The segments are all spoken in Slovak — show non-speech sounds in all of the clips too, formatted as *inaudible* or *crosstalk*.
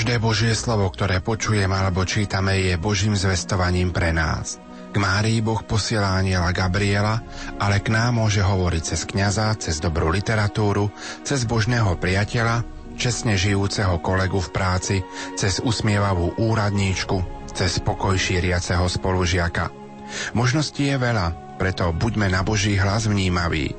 Každé Božie slovo, ktoré počujeme alebo čítame, je Božím zvestovaním pre nás. K Márii Boh posiela aniela Gabriela, ale k nám môže hovoriť cez kňaza, cez dobrú literatúru, cez božného priateľa, čestne žijúceho kolegu v práci, cez usmievavú úradníčku, cez pokoj šíriaceho spolužiaka. Možností je veľa, preto buďme na Boží hlas vnímaví.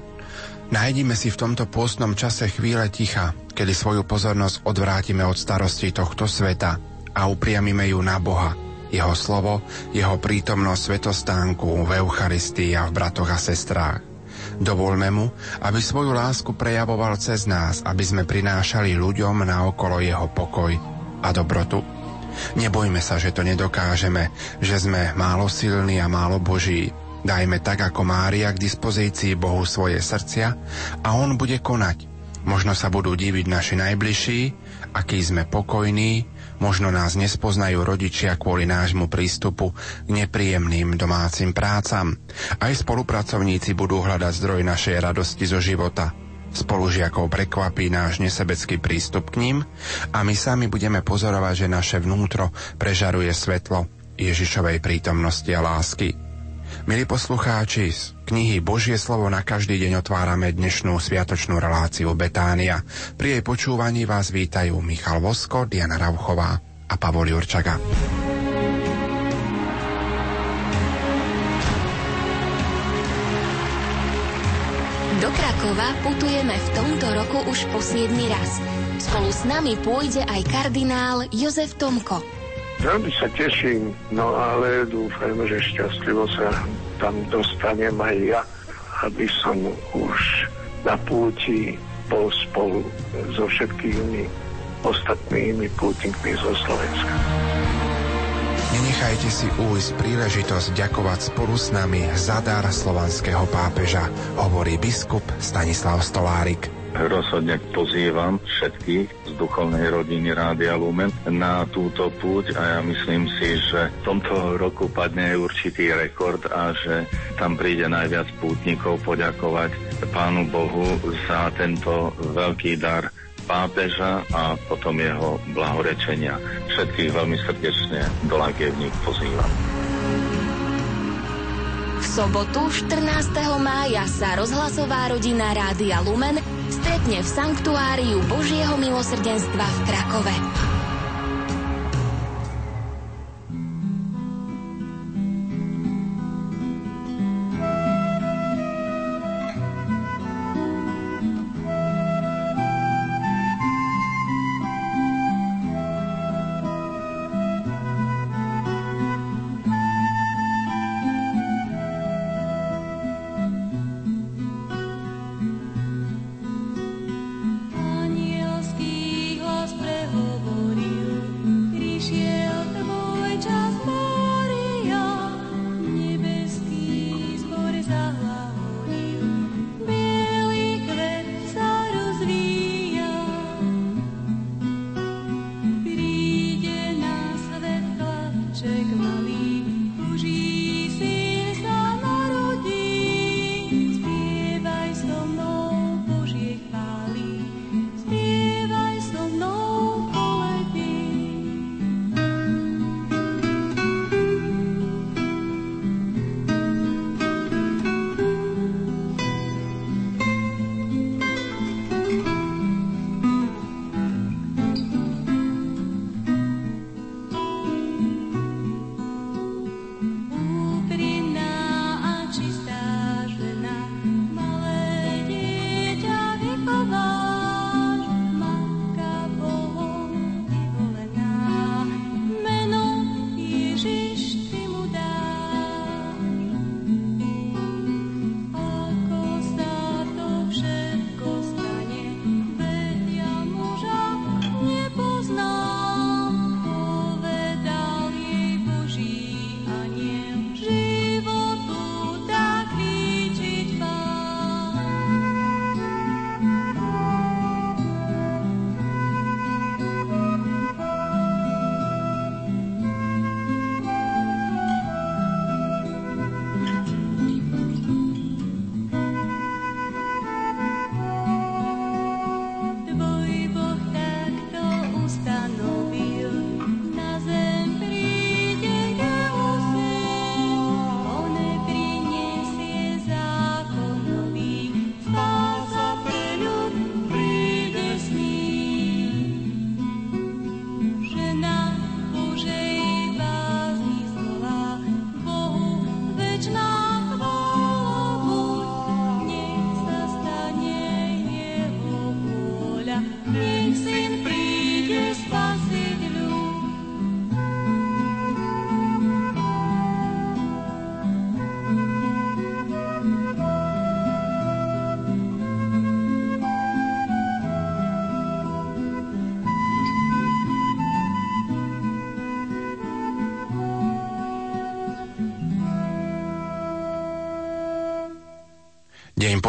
Nájdime si v tomto pôstnom čase chvíle ticha, kedy svoju pozornosť odvrátime od starosti tohto sveta a upriamime ju na Boha, jeho slovo, jeho prítomnosť svetostánku v Eucharistii a v bratoch a sestrách. Dovolme mu, aby svoju lásku prejavoval cez nás, aby sme prinášali ľuďom na okolo jeho pokoj a dobrotu. Nebojme sa, že to nedokážeme, že sme málo silní a málo boží, Dajme tak ako Mária k dispozícii Bohu svoje srdcia a On bude konať. Možno sa budú diviť naši najbližší, aký sme pokojní, možno nás nespoznajú rodičia kvôli nášmu prístupu k nepríjemným domácim prácam. Aj spolupracovníci budú hľadať zdroj našej radosti zo života. Spolužiakov prekvapí náš nesebecký prístup k ním a my sami budeme pozorovať, že naše vnútro prežaruje svetlo Ježišovej prítomnosti a lásky. Milí poslucháči, z knihy Božie slovo na každý deň otvárame dnešnú sviatočnú reláciu Betánia. Pri jej počúvaní vás vítajú Michal Vosko, Diana Rauchová a Pavol Jurčaga. Do Krakova putujeme v tomto roku už po 7 raz. Spolu s nami pôjde aj kardinál Jozef Tomko. Veľmi sa teším, no ale dúfam, že šťastlivo sa tam dostanem aj ja, aby som už na púti bol spolu so všetkými ostatnými pútnikmi zo Slovenska. Nenechajte si újsť príležitosť ďakovať spolu s nami za dar slovanského pápeža, hovorí biskup Stanislav Stolárik. Rozhodne pozývam všetkých z duchovnej rodiny Rádia Lumen na túto púť a ja myslím si, že v tomto roku padne určitý rekord a že tam príde najviac pútnikov poďakovať Pánu Bohu za tento veľký dar pápeža a potom jeho blahorečenia. Všetkých veľmi srdečne do Lagievník pozývam. V sobotu 14. mája sa rozhlasová rodina Rádia Lumen stretne v Sanktuáriu Božieho milosrdenstva v Krakove.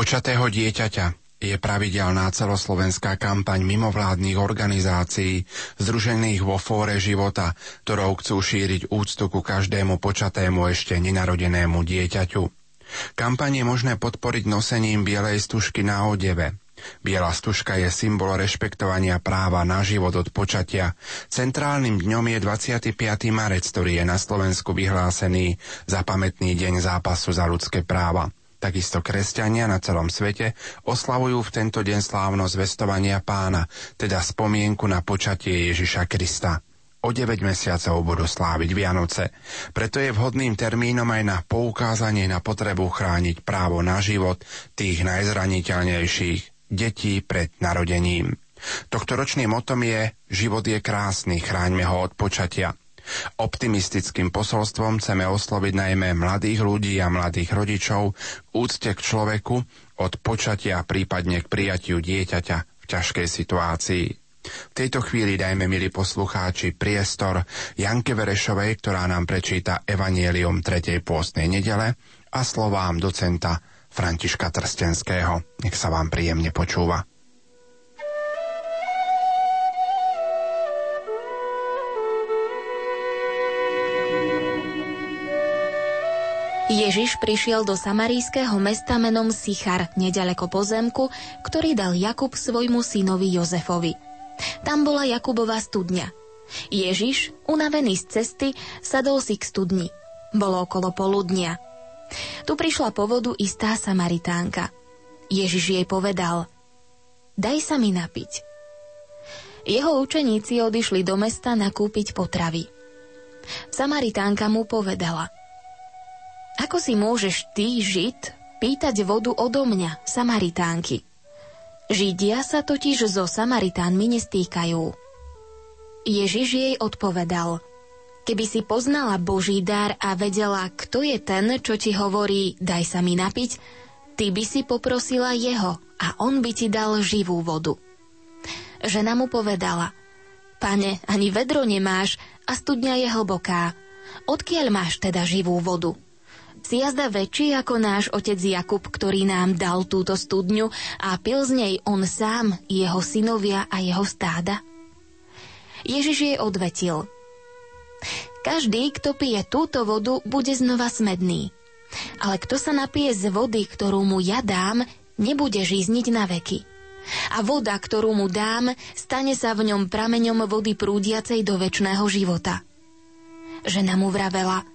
Počatého dieťaťa je pravidelná celoslovenská kampaň mimovládnych organizácií združených vo fóre života, ktorou chcú šíriť úctu ku každému počatému ešte nenarodenému dieťaťu. Kampaň je možné podporiť nosením bielej stužky na odeve. Biela stužka je symbol rešpektovania práva na život od počatia. Centrálnym dňom je 25. marec, ktorý je na Slovensku vyhlásený za pamätný deň zápasu za ľudské práva. Takisto kresťania na celom svete oslavujú v tento deň slávno zvestovania pána, teda spomienku na počatie Ježiša Krista. O 9 mesiacov budú sláviť Vianoce. Preto je vhodným termínom aj na poukázanie na potrebu chrániť právo na život tých najzraniteľnejších, detí pred narodením. Tohto ročným motom je Život je krásny, chráňme ho od počatia. Optimistickým posolstvom chceme osloviť najmä mladých ľudí a mladých rodičov v úcte k človeku od počatia prípadne k prijatiu dieťaťa v ťažkej situácii. V tejto chvíli dajme, milí poslucháči, priestor Janke Verešovej, ktorá nám prečíta Evangelium 3. pôstnej nedele a slovám docenta Františka Trstenského. Nech sa vám príjemne počúva. Ježiš prišiel do samarijského mesta menom Sichar, nedaleko pozemku, ktorý dal Jakub svojmu synovi Jozefovi. Tam bola Jakubová studňa. Ježiš, unavený z cesty, sadol si k studni. Bolo okolo poludnia. Tu prišla po vodu istá Samaritánka. Ježiš jej povedal, daj sa mi napiť. Jeho učeníci odišli do mesta nakúpiť potravy. Samaritánka mu povedala – ako si môžeš ty, Žid, pýtať vodu odo mňa, Samaritánky? Židia sa totiž so Samaritánmi nestýkajú. Ježiš jej odpovedal, keby si poznala Boží dar a vedela, kto je ten, čo ti hovorí, daj sa mi napiť, ty by si poprosila jeho a on by ti dal živú vodu. Žena mu povedala, pane, ani vedro nemáš a studňa je hlboká. Odkiaľ máš teda živú vodu? Si jazda väčší ako náš otec Jakub, ktorý nám dal túto studňu a pil z nej on sám, jeho synovia a jeho stáda? Ježiš jej odvetil. Každý, kto pije túto vodu, bude znova smedný. Ale kto sa napije z vody, ktorú mu ja dám, nebude žízniť na veky. A voda, ktorú mu dám, stane sa v ňom prameňom vody prúdiacej do väčšného života. Žena mu vravela –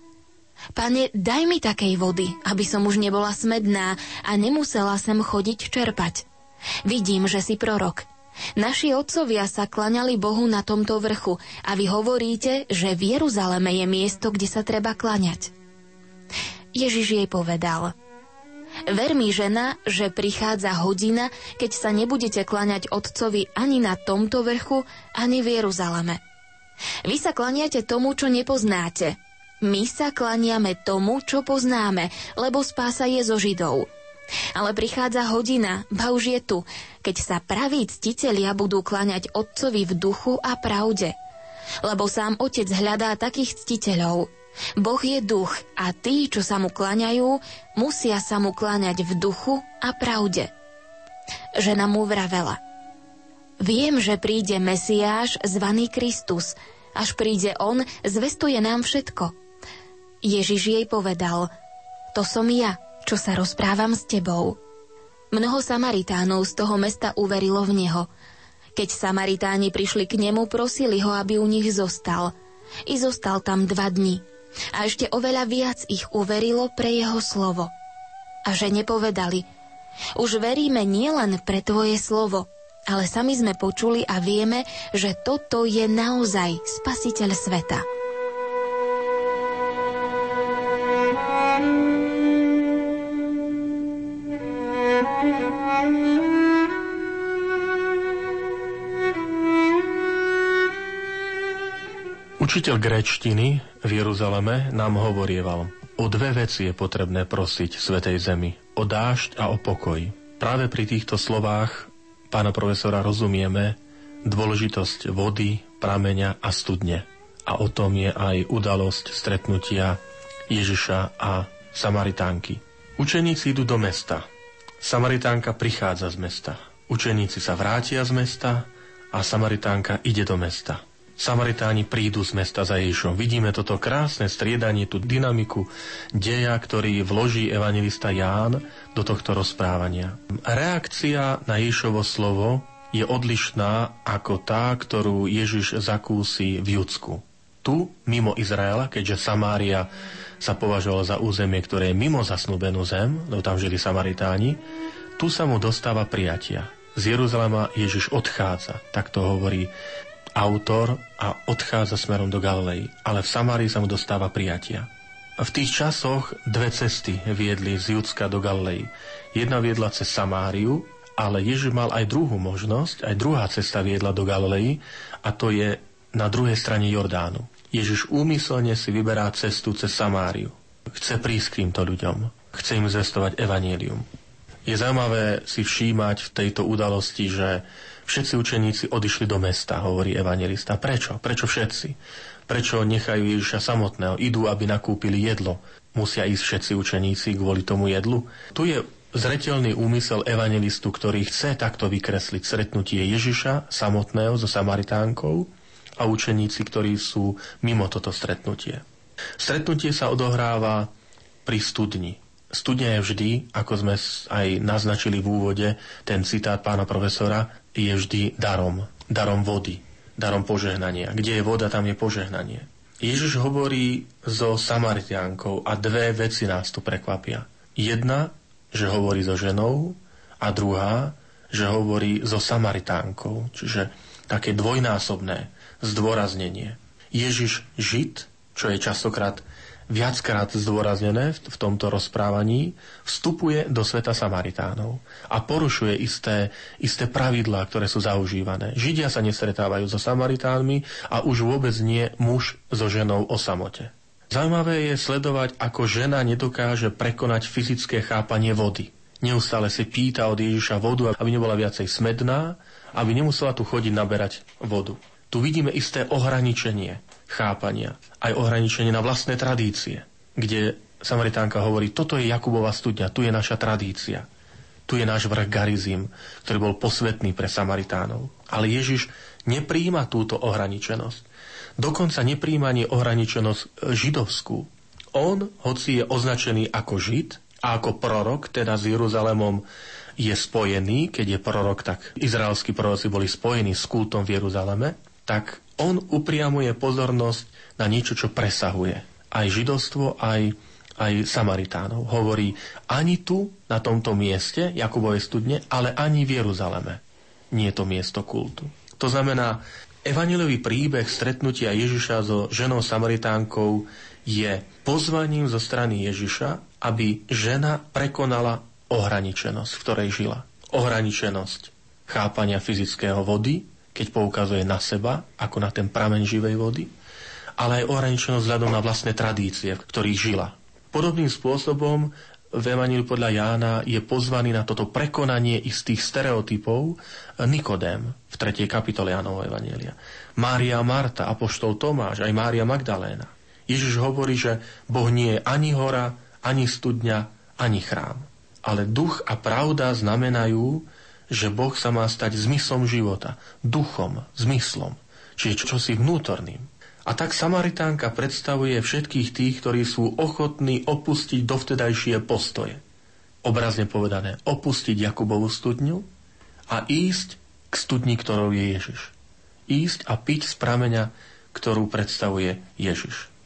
Pane, daj mi takej vody, aby som už nebola smedná a nemusela sem chodiť čerpať. Vidím, že si prorok. Naši otcovia sa klaňali Bohu na tomto vrchu a vy hovoríte, že v Jeruzaleme je miesto, kde sa treba klaňať. Ježiš jej povedal, Ver mi, žena, že prichádza hodina, keď sa nebudete klaňať otcovi ani na tomto vrchu, ani v Jeruzaleme. Vy sa klaniate tomu, čo nepoznáte, my sa klaniame tomu, čo poznáme, lebo spása je zo Židov. Ale prichádza hodina, ba už je tu, keď sa praví ctitelia budú klaňať Otcovi v duchu a pravde. Lebo sám Otec hľadá takých ctiteľov. Boh je duch a tí, čo sa mu klaňajú, musia sa mu klaňať v duchu a pravde. Žena mu vravela. Viem, že príde Mesiáš zvaný Kristus. Až príde on, zvestuje nám všetko. Ježiš jej povedal, to som ja, čo sa rozprávam s tebou. Mnoho Samaritánov z toho mesta uverilo v neho. Keď Samaritáni prišli k nemu, prosili ho, aby u nich zostal. I zostal tam dva dni. A ešte oveľa viac ich uverilo pre jeho slovo. A že nepovedali, už veríme nielen pre tvoje slovo, ale sami sme počuli a vieme, že toto je naozaj spasiteľ sveta. Učiteľ gréčtiny v Jeruzaleme nám hovorieval, o dve veci je potrebné prosiť Svetej Zemi. O dážď a o pokoj. Práve pri týchto slovách pána profesora rozumieme dôležitosť vody, prameňa a studne. A o tom je aj udalosť stretnutia Ježiša a Samaritánky. Učeníci idú do mesta. Samaritánka prichádza z mesta. Učeníci sa vrátia z mesta a Samaritánka ide do mesta. Samaritáni prídu z mesta za Ježišom. Vidíme toto krásne striedanie, tú dynamiku deja, ktorý vloží evangelista Ján do tohto rozprávania. Reakcia na Ježišovo slovo je odlišná ako tá, ktorú Ježiš zakúsi v Judsku. Tu, mimo Izraela, keďže Samária sa považovala za územie, ktoré je mimo zasnúbenú zem, lebo tam žili Samaritáni, tu sa mu dostáva prijatia. Z Jeruzalema Ježiš odchádza, tak to hovorí autor a odchádza smerom do Galilei, ale v Samárii sa mu dostáva prijatia. V tých časoch dve cesty viedli z Judska do Galilei. Jedna viedla cez Samáriu, ale Ježiš mal aj druhú možnosť, aj druhá cesta viedla do Galilei a to je na druhej strane Jordánu. Ježiš úmyselne si vyberá cestu cez Samáriu. Chce prísť k týmto ľuďom. Chce im zestovať evanielium. Je zaujímavé si všímať v tejto udalosti, že Všetci učeníci odišli do mesta, hovorí evangelista. Prečo? Prečo všetci? Prečo nechajú Ježiša samotného? Idú, aby nakúpili jedlo. Musia ísť všetci učeníci kvôli tomu jedlu? Tu je zretelný úmysel evangelistu, ktorý chce takto vykresliť stretnutie Ježiša samotného so Samaritánkou a učeníci, ktorí sú mimo toto stretnutie. Stretnutie sa odohráva pri studni. Studňa je vždy, ako sme aj naznačili v úvode, ten citát pána profesora, je vždy darom, darom vody, darom požehnania. Kde je voda, tam je požehnanie. Ježiš hovorí so Samaritiankou a dve veci nás tu prekvapia. Jedna, že hovorí so ženou a druhá, že hovorí so Samaritánkou, čiže také dvojnásobné zdôraznenie. Ježiš žid, čo je častokrát viackrát zdôraznené v tomto rozprávaní, vstupuje do sveta Samaritánov a porušuje isté, isté pravidlá, ktoré sú zaužívané. Židia sa nestretávajú so Samaritánmi a už vôbec nie muž so ženou o samote. Zaujímavé je sledovať, ako žena nedokáže prekonať fyzické chápanie vody. Neustále si pýta od Ježiša vodu, aby nebola viacej smedná, aby nemusela tu chodiť naberať vodu. Tu vidíme isté ohraničenie chápania, aj ohraničenie na vlastné tradície, kde Samaritánka hovorí, toto je Jakubova studňa, tu je naša tradícia. Tu je náš vrch Garizim, ktorý bol posvetný pre Samaritánov. Ale Ježiš nepríjima túto ohraničenosť. Dokonca nepríjima ani ohraničenosť židovskú. On, hoci je označený ako žid a ako prorok, teda s Jeruzalemom je spojený, keď je prorok, tak izraelskí proroci boli spojení s kultom v Jeruzaleme, tak on upriamuje pozornosť na niečo, čo presahuje aj židovstvo, aj, aj Samaritánov. Hovorí ani tu, na tomto mieste, Jakubovej studne, ale ani v Jeruzaleme. Nie je to miesto kultu. To znamená, evangelový príbeh stretnutia Ježiša so ženou Samaritánkou je pozvaním zo strany Ježiša, aby žena prekonala ohraničenosť, v ktorej žila. Ohraničenosť chápania fyzického vody, keď poukazuje na seba, ako na ten prameň živej vody, ale aj ohraničenosť vzhľadom na vlastné tradície, v ktorých žila. Podobným spôsobom v Evaníliu podľa Jána je pozvaný na toto prekonanie istých stereotypov Nikodém v 3. kapitole Jánovho Evanília. Mária Marta, Apoštol Tomáš, aj Mária Magdaléna. Ježiš hovorí, že Boh nie je ani hora, ani studňa, ani chrám. Ale duch a pravda znamenajú, že Boh sa má stať zmyslom života, duchom, zmyslom, čiže čosi vnútorným. A tak Samaritánka predstavuje všetkých tých, ktorí sú ochotní opustiť dovtedajšie postoje. Obrazne povedané, opustiť Jakubovú studňu a ísť k studni, ktorou je Ježiš. Ísť a piť z prameňa, ktorú predstavuje Ježiš.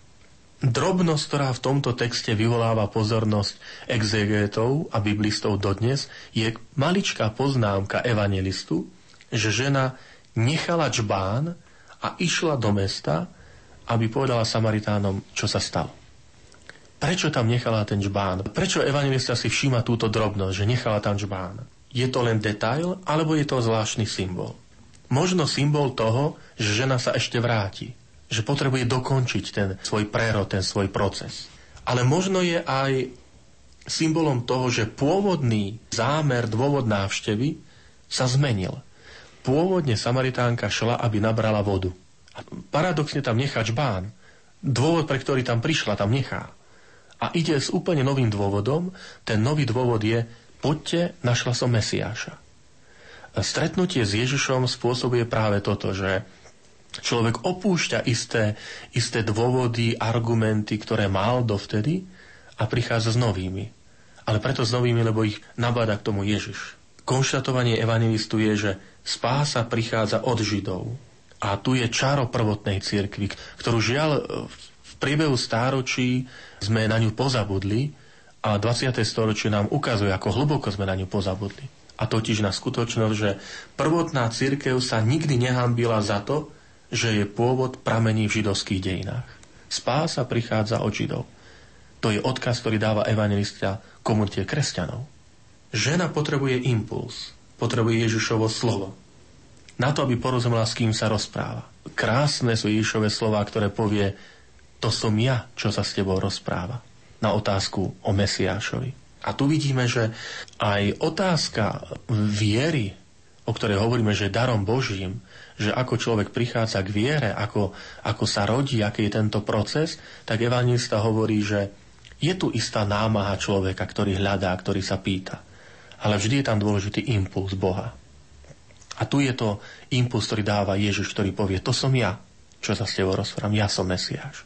Drobnosť, ktorá v tomto texte vyvoláva pozornosť exegetov a biblistov dodnes, je maličká poznámka evangelistu, že žena nechala čbán a išla do mesta, aby povedala Samaritánom, čo sa stalo. Prečo tam nechala ten čbán? Prečo evangelista si všíma túto drobnosť, že nechala tam čbán? Je to len detail, alebo je to zvláštny symbol? Možno symbol toho, že žena sa ešte vráti že potrebuje dokončiť ten svoj prerod, ten svoj proces. Ale možno je aj symbolom toho, že pôvodný zámer, dôvod návštevy sa zmenil. Pôvodne Samaritánka šla, aby nabrala vodu. A paradoxne tam nechá čbán. Dôvod, pre ktorý tam prišla, tam nechá. A ide s úplne novým dôvodom. Ten nový dôvod je poďte, našla som Mesiáša. Stretnutie s Ježišom spôsobuje práve toto, že človek opúšťa isté, isté dôvody, argumenty, ktoré mal dovtedy a prichádza s novými. Ale preto s novými, lebo ich nabáda k tomu Ježiš. Konštatovanie evangelistu je, že spása prichádza od Židov. A tu je čaro prvotnej cirkvi, ktorú žiaľ v priebehu stáročí sme na ňu pozabudli a 20. storočie nám ukazuje, ako hlboko sme na ňu pozabudli. A totiž na skutočnosť, že prvotná církev sa nikdy nehambila za to, že je pôvod pramení v židovských dejinách. Spása prichádza od židov. To je odkaz, ktorý dáva evangelista komunite kresťanov. Žena potrebuje impuls, potrebuje Ježišovo slovo. Na to, aby porozumela, s kým sa rozpráva. Krásne sú Ježišové slova, ktoré povie, to som ja, čo sa s tebou rozpráva. Na otázku o Mesiášovi. A tu vidíme, že aj otázka viery, o ktorej hovoríme, že darom Božím, že ako človek prichádza k viere, ako, ako sa rodí, aký je tento proces, tak evangelista hovorí, že je tu istá námaha človeka, ktorý hľadá, ktorý sa pýta. Ale vždy je tam dôležitý impuls Boha. A tu je to impuls, ktorý dáva Ježiš, ktorý povie, to som ja, čo sa s tebou rozprávam, ja som Mesiáš.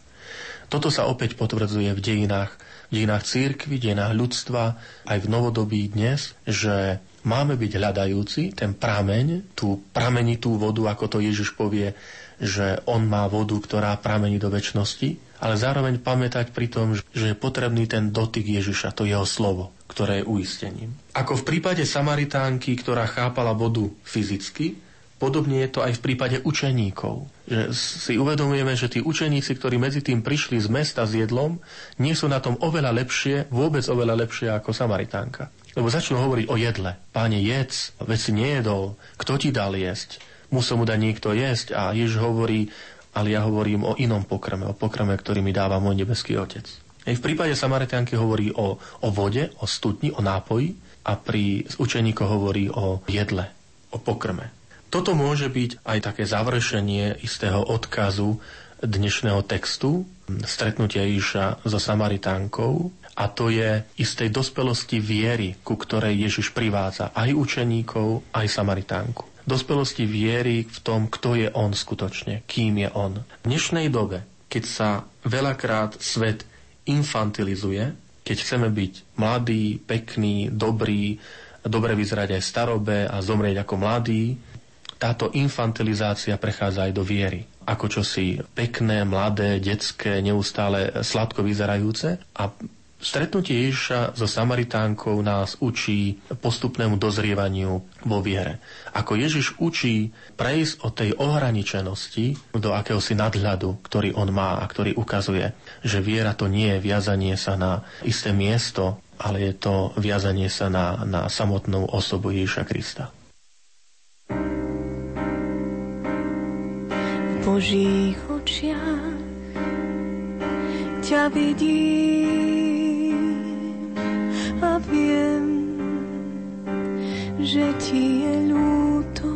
Toto sa opäť potvrdzuje v dejinách v dejinách církvy, dejinách ľudstva, aj v novodobí dnes, že máme byť hľadajúci ten prameň, tú pramenitú vodu, ako to Ježiš povie, že on má vodu, ktorá pramení do väčšnosti, ale zároveň pamätať pri tom, že je potrebný ten dotyk Ježiša, to jeho slovo, ktoré je uistením. Ako v prípade Samaritánky, ktorá chápala vodu fyzicky, Podobne je to aj v prípade učeníkov. Že si uvedomujeme, že tí učeníci, ktorí medzi tým prišli z mesta s jedlom, nie sú na tom oveľa lepšie, vôbec oveľa lepšie ako Samaritánka. Lebo začnú hovoriť o jedle. Páne, jedz, veď si nejedol. Kto ti dal jesť? Musel mu dať niekto jesť. A Jež hovorí, ale ja hovorím o inom pokrme, o pokrme, ktorý mi dáva môj nebeský otec. Aj v prípade Samaritánky hovorí o, o vode, o studni, o nápoji a pri učeníkoch hovorí o jedle, o pokrme. Toto môže byť aj také završenie istého odkazu dnešného textu, stretnutia Ježiša so Samaritánkou, a to je istej dospelosti viery, ku ktorej Ježiš privádza aj učeníkov, aj Samaritánku. Dospelosti viery v tom, kto je on skutočne, kým je on. V dnešnej dobe, keď sa veľakrát svet infantilizuje, keď chceme byť mladí, pekní, dobrí, dobre vyzerať aj starobe a zomrieť ako mladí, táto infantilizácia prechádza aj do viery. Ako čosi pekné, mladé, detské, neustále sladko vyzerajúce. A Stretnutie Ježiša so Samaritánkou nás učí postupnému dozrievaniu vo viere. Ako Ježiš učí prejsť od tej ohraničenosti do akéhosi nadhľadu, ktorý on má a ktorý ukazuje, že viera to nie je viazanie sa na isté miesto, ale je to viazanie sa na, na samotnú osobu Ježiša Krista. Božích očiach ťa vidím a viem, že ti je ľúto.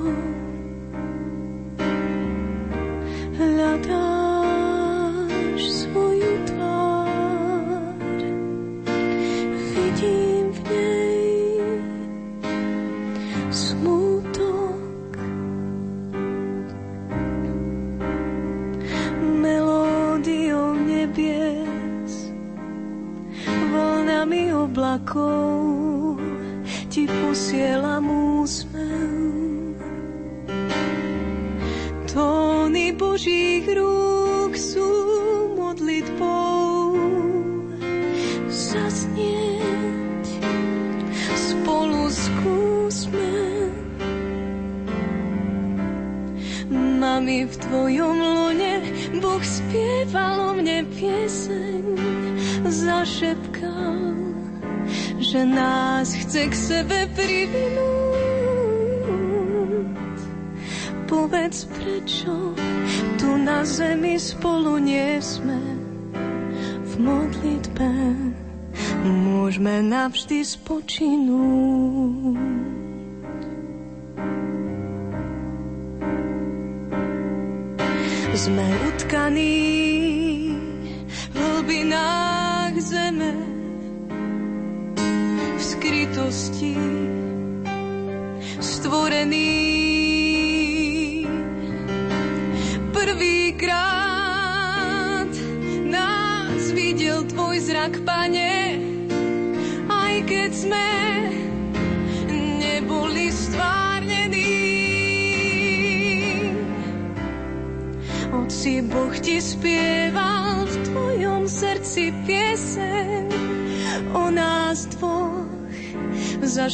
Navždy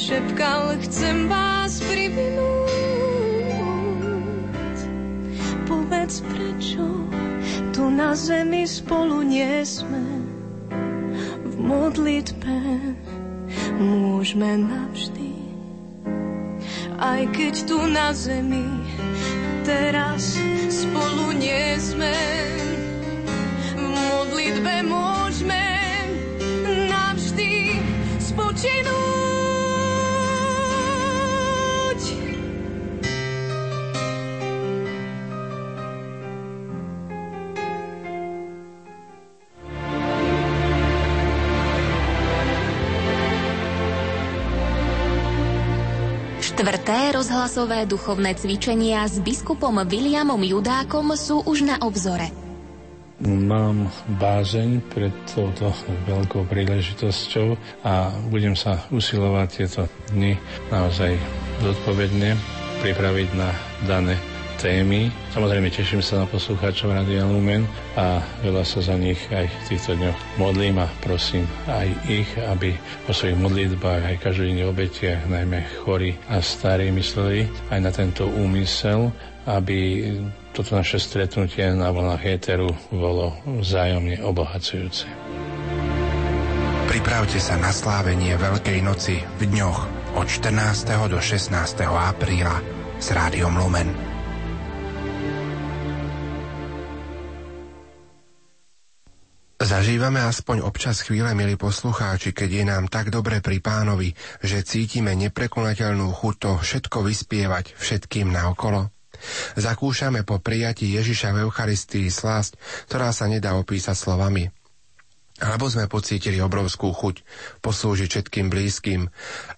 Zašepkal, chcem vás privinúť. Povedz, prečo tu na zemi spolu nie sme. V modlitbe môžeme navždy. Aj keď tu na zemi teraz spolu nie sme. Štvrté rozhlasové duchovné cvičenia s biskupom Williamom Judákom sú už na obzore. Mám bázeň pred touto veľkou príležitosťou a budem sa usilovať tieto dni naozaj zodpovedne pripraviť na dané témy. Samozrejme teším sa na poslucháčov Radia Lumen a veľa sa za nich aj v týchto dňoch modlím a prosím aj ich, aby o svojich modlitbách aj každodenne obetiach, najmä chorí a starí mysleli aj na tento úmysel, aby toto naše stretnutie na vlnách éteru bolo vzájomne obohacujúce. Pripravte sa na slávenie Veľkej noci v dňoch od 14. do 16. apríla s Rádiom Lumen. Zažívame aspoň občas chvíle, milí poslucháči, keď je nám tak dobre pri pánovi, že cítime neprekonateľnú chuť to všetko vyspievať všetkým naokolo. Zakúšame po prijatí Ježiša v Eucharistii slasť, ktorá sa nedá opísať slovami. Alebo sme pocítili obrovskú chuť poslúžiť všetkým blízkym,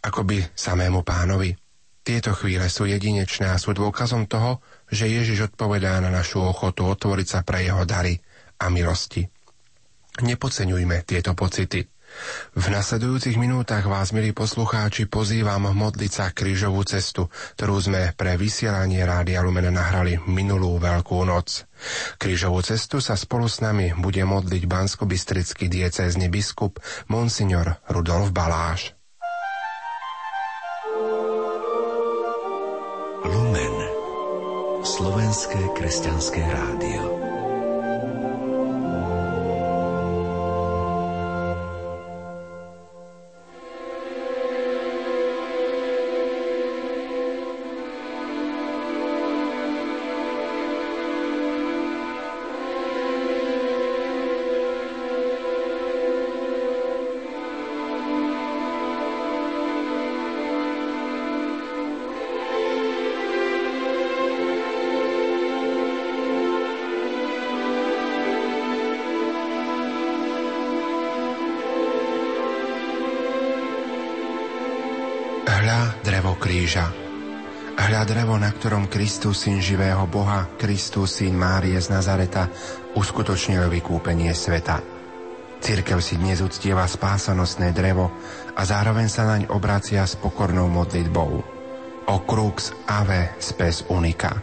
akoby samému pánovi. Tieto chvíle sú jedinečné a sú dôkazom toho, že Ježiš odpovedá na našu ochotu otvoriť sa pre jeho dary a milosti. Nepodceňujme tieto pocity. V nasledujúcich minútach vás, milí poslucháči, pozývam modliť sa krížovú cestu, ktorú sme pre vysielanie Rádia Lumena nahrali minulú Veľkú noc. Krížovú cestu sa spolu s nami bude modliť bansko-bystrický diecézny biskup Monsignor Rudolf Baláš. Lumen Slovenské kresťanské rádio ktorom Kristus, syn živého Boha, Kristus, syn Márie z Nazareta, uskutočnil vykúpenie sveta. Cirkev si dnes uctieva spásanostné drevo a zároveň sa naň obracia s pokornou modlitbou. O crux ave spes unica.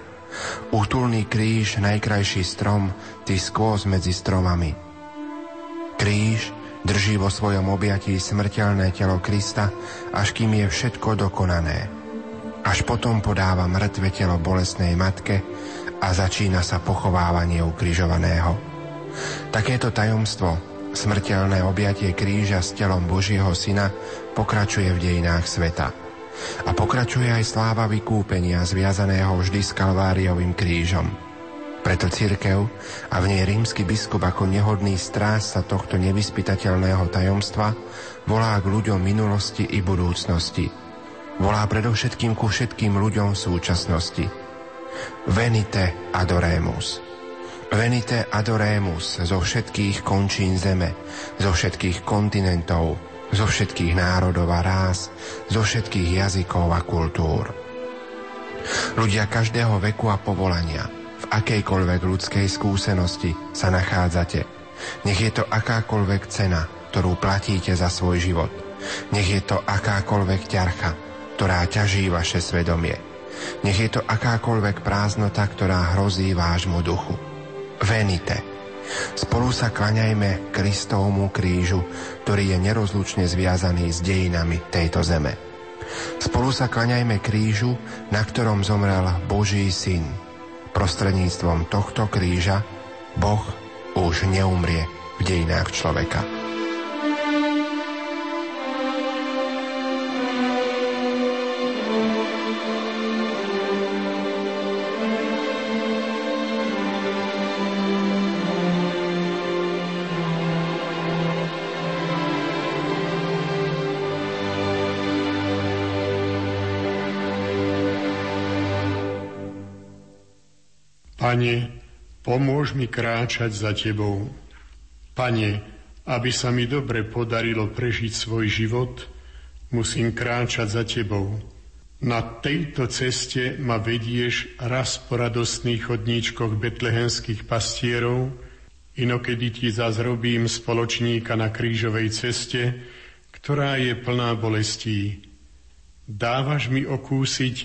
Útulný kríž, najkrajší strom, ty skôs medzi stromami. Kríž drží vo svojom objatí smrteľné telo Krista, až kým je všetko dokonané. Až potom podáva mŕtve telo bolestnej matke a začína sa pochovávanie ukrižovaného. Takéto tajomstvo, smrteľné objatie kríža s telom Božieho Syna, pokračuje v dejinách sveta. A pokračuje aj sláva vykúpenia zviazaného vždy s Kalváriovým krížom. Preto církev a v nej rímsky biskup ako nehodný strážca tohto nevyspytateľného tajomstva volá k ľuďom minulosti i budúcnosti – volá predovšetkým ku všetkým ľuďom v súčasnosti. Venite adoremus. Venite adoremus zo všetkých končín zeme, zo všetkých kontinentov, zo všetkých národov a rás, zo všetkých jazykov a kultúr. Ľudia každého veku a povolania, v akejkoľvek ľudskej skúsenosti sa nachádzate, nech je to akákoľvek cena, ktorú platíte za svoj život, nech je to akákoľvek ťarcha, ktorá ťaží vaše svedomie, nech je to akákoľvek prázdnota, ktorá hrozí vášmu duchu. Venite – Spolu sa klaňajme Kristovmu krížu, ktorý je nerozlučne zviazaný s dejinami tejto zeme. Spolu sa klaňajme krížu, na ktorom zomrel Boží syn. Prostredníctvom tohto kríža Boh už neumrie v dejinách človeka. Pane, pomôž mi kráčať za Tebou. Pane, aby sa mi dobre podarilo prežiť svoj život, musím kráčať za Tebou. Na tejto ceste ma vedieš raz po radostných chodníčkoch betlehenských pastierov, inokedy ti zazrobím spoločníka na krížovej ceste, ktorá je plná bolestí. Dávaš mi okúsiť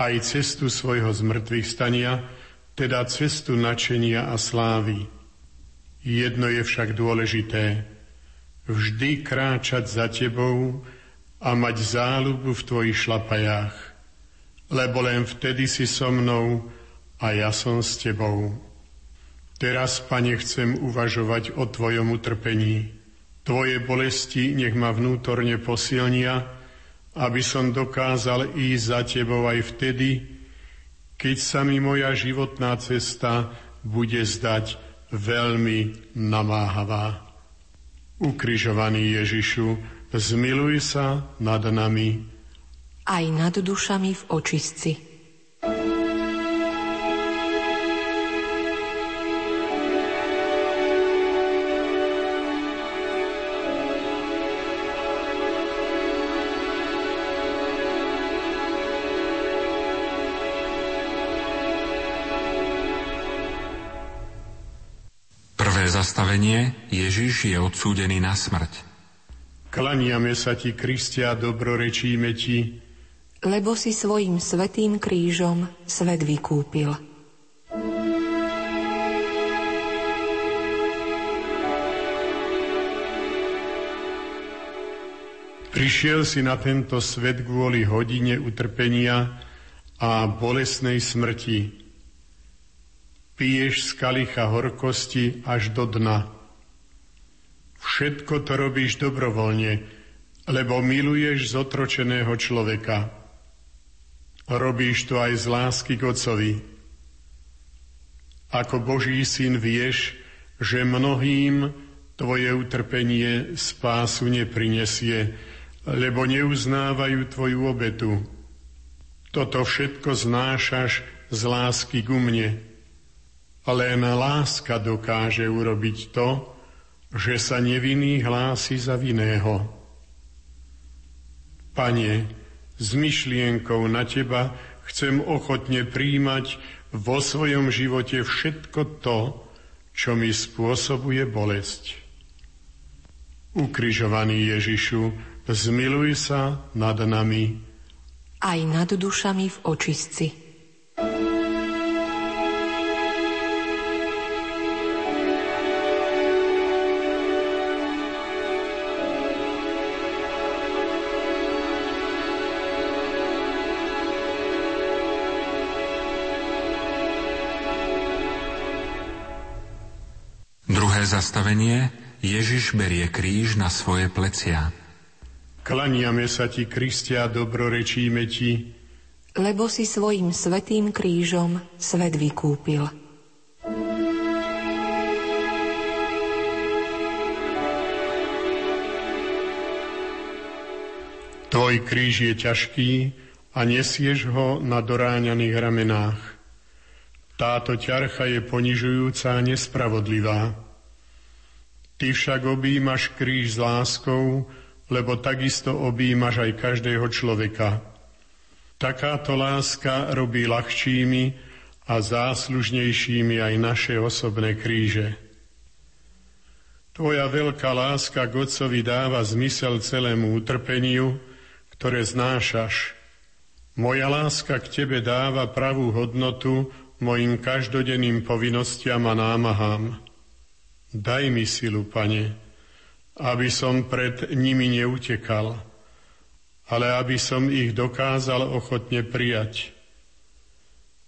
aj cestu svojho zmrtvých stania, teda cestu načenia a slávy. Jedno je však dôležité, vždy kráčať za tebou a mať záľubu v tvojich šlapajách, lebo len vtedy si so mnou a ja som s tebou. Teraz, Pane, chcem uvažovať o Tvojom utrpení. Tvoje bolesti nech ma vnútorne posilnia, aby som dokázal ísť za Tebou aj vtedy, keď sa mi moja životná cesta bude zdať veľmi namáhavá. Ukrižovaný Ježišu, zmiluj sa nad nami. Aj nad dušami v očistci. Zastavenie Ježiš je odsúdený na smrť. Klaniame sa ti, Kristia, dobrorečíme ti, lebo si svojim svetým krížom svet vykúpil. Prišiel si na tento svet kvôli hodine utrpenia a bolesnej smrti, piješ z kalicha horkosti až do dna. Všetko to robíš dobrovoľne, lebo miluješ zotročeného človeka. Robíš to aj z lásky k Otcovi. Ako Boží syn vieš, že mnohým tvoje utrpenie spásu neprinesie, lebo neuznávajú tvoju obetu. Toto všetko znášaš z lásky ku mne len láska dokáže urobiť to, že sa nevinný hlási za vinného. Pane, s myšlienkou na Teba chcem ochotne príjmať vo svojom živote všetko to, čo mi spôsobuje bolesť. Ukrižovaný Ježišu, zmiluj sa nad nami. Aj nad dušami v očistci. Zastavenie Ježiš berie kríž na svoje plecia. Klaniame sa ti, Kristia, dobrorečíme ti, lebo si svojim svetým krížom svet vykúpil. Tvoj kríž je ťažký a nesieš ho na doráňaných ramenách. Táto ťarcha je ponižujúca a nespravodlivá. Ty však objímaš kríž s láskou, lebo takisto objímaš aj každého človeka. Takáto láska robí ľahčími a záslužnejšími aj naše osobné kríže. Tvoja veľká láska k dáva zmysel celému utrpeniu, ktoré znášaš. Moja láska k Tebe dáva pravú hodnotu mojim každodenným povinnostiam a námahám. Daj mi silu, Pane, aby som pred nimi neutekal, ale aby som ich dokázal ochotne prijať.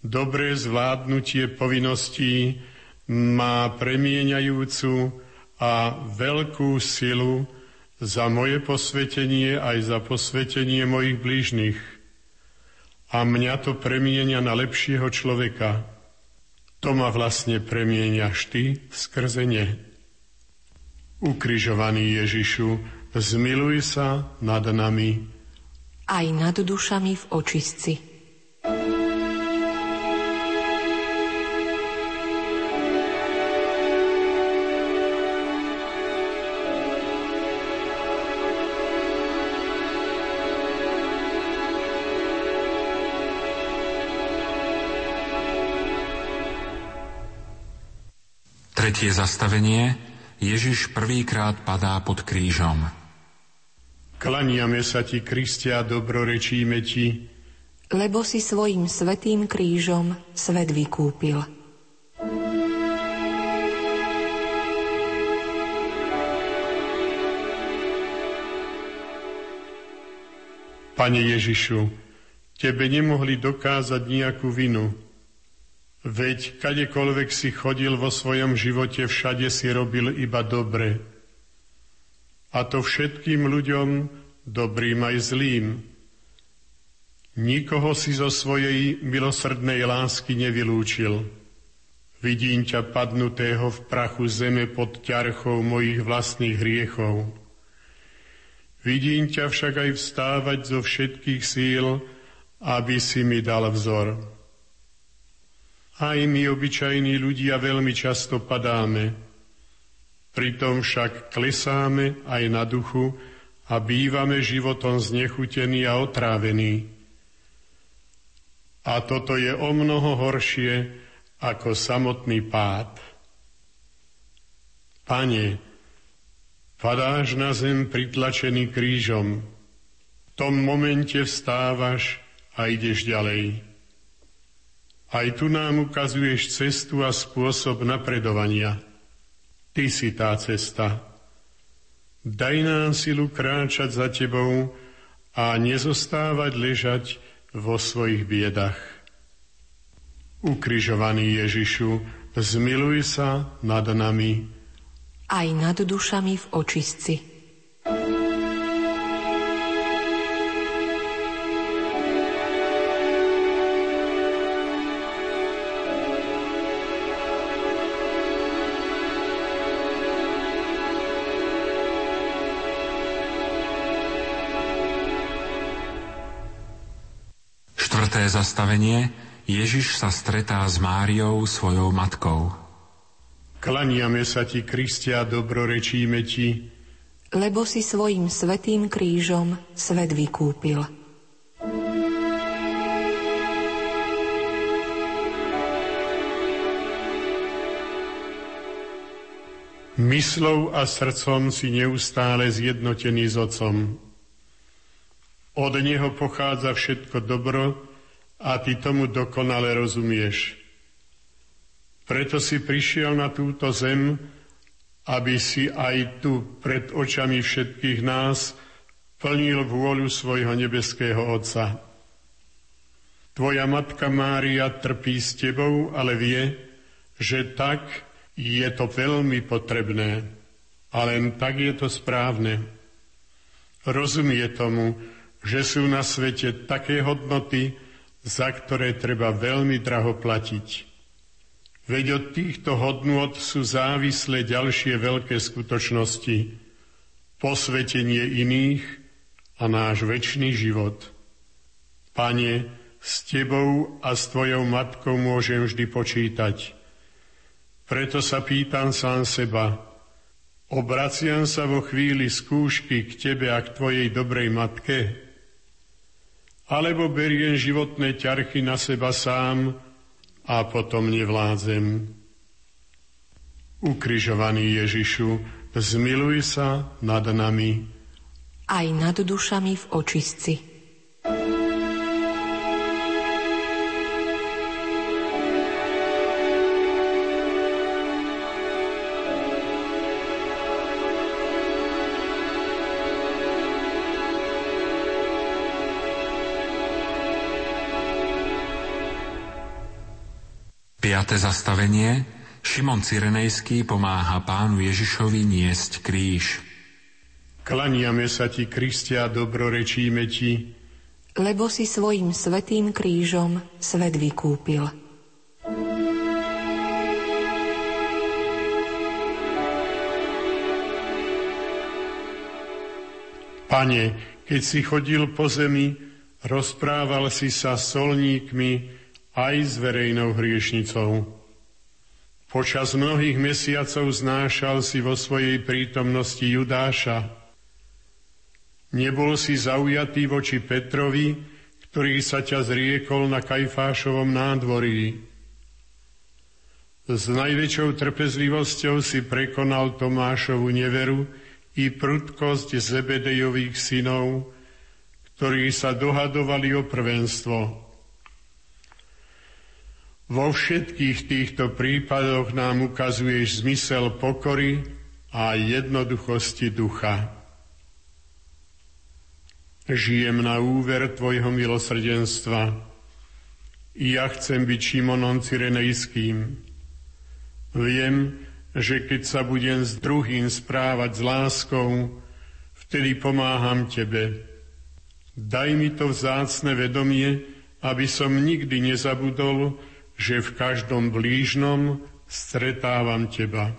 Dobré zvládnutie povinností má premieňajúcu a veľkú silu za moje posvetenie aj za posvetenie mojich blížnych. A mňa to premienia na lepšieho človeka. To ma vlastne premieniaš ty skrze ne. Ukrižovaný Ježišu, zmiluj sa nad nami. Aj nad dušami v očistci. Tretie zastavenie. Ježiš prvýkrát padá pod krížom. Klaniame sa ti, Kristia, dobrorečíme ti, lebo si svojim svetým krížom svet vykúpil. Pane Ježišu, Tebe nemohli dokázať nejakú vinu, Veď kadekoľvek si chodil vo svojom živote, všade si robil iba dobre. A to všetkým ľuďom, dobrým aj zlým. Nikoho si zo svojej milosrdnej lásky nevylúčil. Vidím ťa padnutého v prachu zeme pod ťarchou mojich vlastných hriechov. Vidím ťa však aj vstávať zo všetkých síl, aby si mi dal vzor. Aj my, obyčajní ľudia, veľmi často padáme. Pritom však klesáme aj na duchu a bývame životom znechutení a otrávení. A toto je o mnoho horšie ako samotný pád. Pane, padáš na zem pritlačený krížom. V tom momente vstávaš a ideš ďalej. Aj tu nám ukazuješ cestu a spôsob napredovania. Ty si tá cesta. Daj nám silu kráčať za tebou a nezostávať ležať vo svojich biedach. Ukrižovaný Ježišu, zmiluj sa nad nami. Aj nad dušami v očistci. Zastavenie Ježiš sa stretá s Máriou, svojou matkou. Klaniame sa ti, Kristia, dobrorečíme ti, lebo si svojim svetým krížom svet vykúpil. Myslou a srdcom si neustále zjednotený s Otcom. Od Neho pochádza všetko dobro, a ty tomu dokonale rozumieš. Preto si prišiel na túto zem, aby si aj tu pred očami všetkých nás plnil vôľu svojho nebeského Otca. Tvoja matka Mária trpí s tebou, ale vie, že tak je to veľmi potrebné. A len tak je to správne. Rozumie tomu, že sú na svete také hodnoty, za ktoré treba veľmi draho platiť. Veď od týchto hodnôt sú závislé ďalšie veľké skutočnosti, posvetenie iných a náš väčší život. Pane, s Tebou a s Tvojou matkou môžem vždy počítať. Preto sa pýtam sám seba, Obraciam sa vo chvíli skúšky k Tebe a k Tvojej dobrej matke, alebo beriem životné ťarchy na seba sám a potom nevládzem. Ukrižovaný Ježišu, zmiluj sa nad nami. Aj nad dušami v očistci. Piaté zastavenie. Šimon Cyrenejský pomáha pánu Ježišovi niesť kríž. Klaniame sa ti, Kristia, dobrorečíme ti, lebo si svojim svetým krížom svet vykúpil. Pane, keď si chodil po zemi, rozprával si sa solníkmi, aj s verejnou hriešnicou. Počas mnohých mesiacov znášal si vo svojej prítomnosti Judáša. Nebol si zaujatý voči Petrovi, ktorý sa ťa zriekol na Kajfášovom nádvorí. S najväčšou trpezlivosťou si prekonal Tomášovu neveru i prudkosť Zebedejových synov, ktorí sa dohadovali o prvenstvo. Vo všetkých týchto prípadoch nám ukazuješ zmysel pokory a jednoduchosti ducha. Žijem na úver Tvojho milosrdenstva. Ja chcem byť Šimonom Cyrenejským. Viem, že keď sa budem s druhým správať s láskou, vtedy pomáham Tebe. Daj mi to vzácne vedomie, aby som nikdy nezabudol, že v každom blížnom stretávam Teba.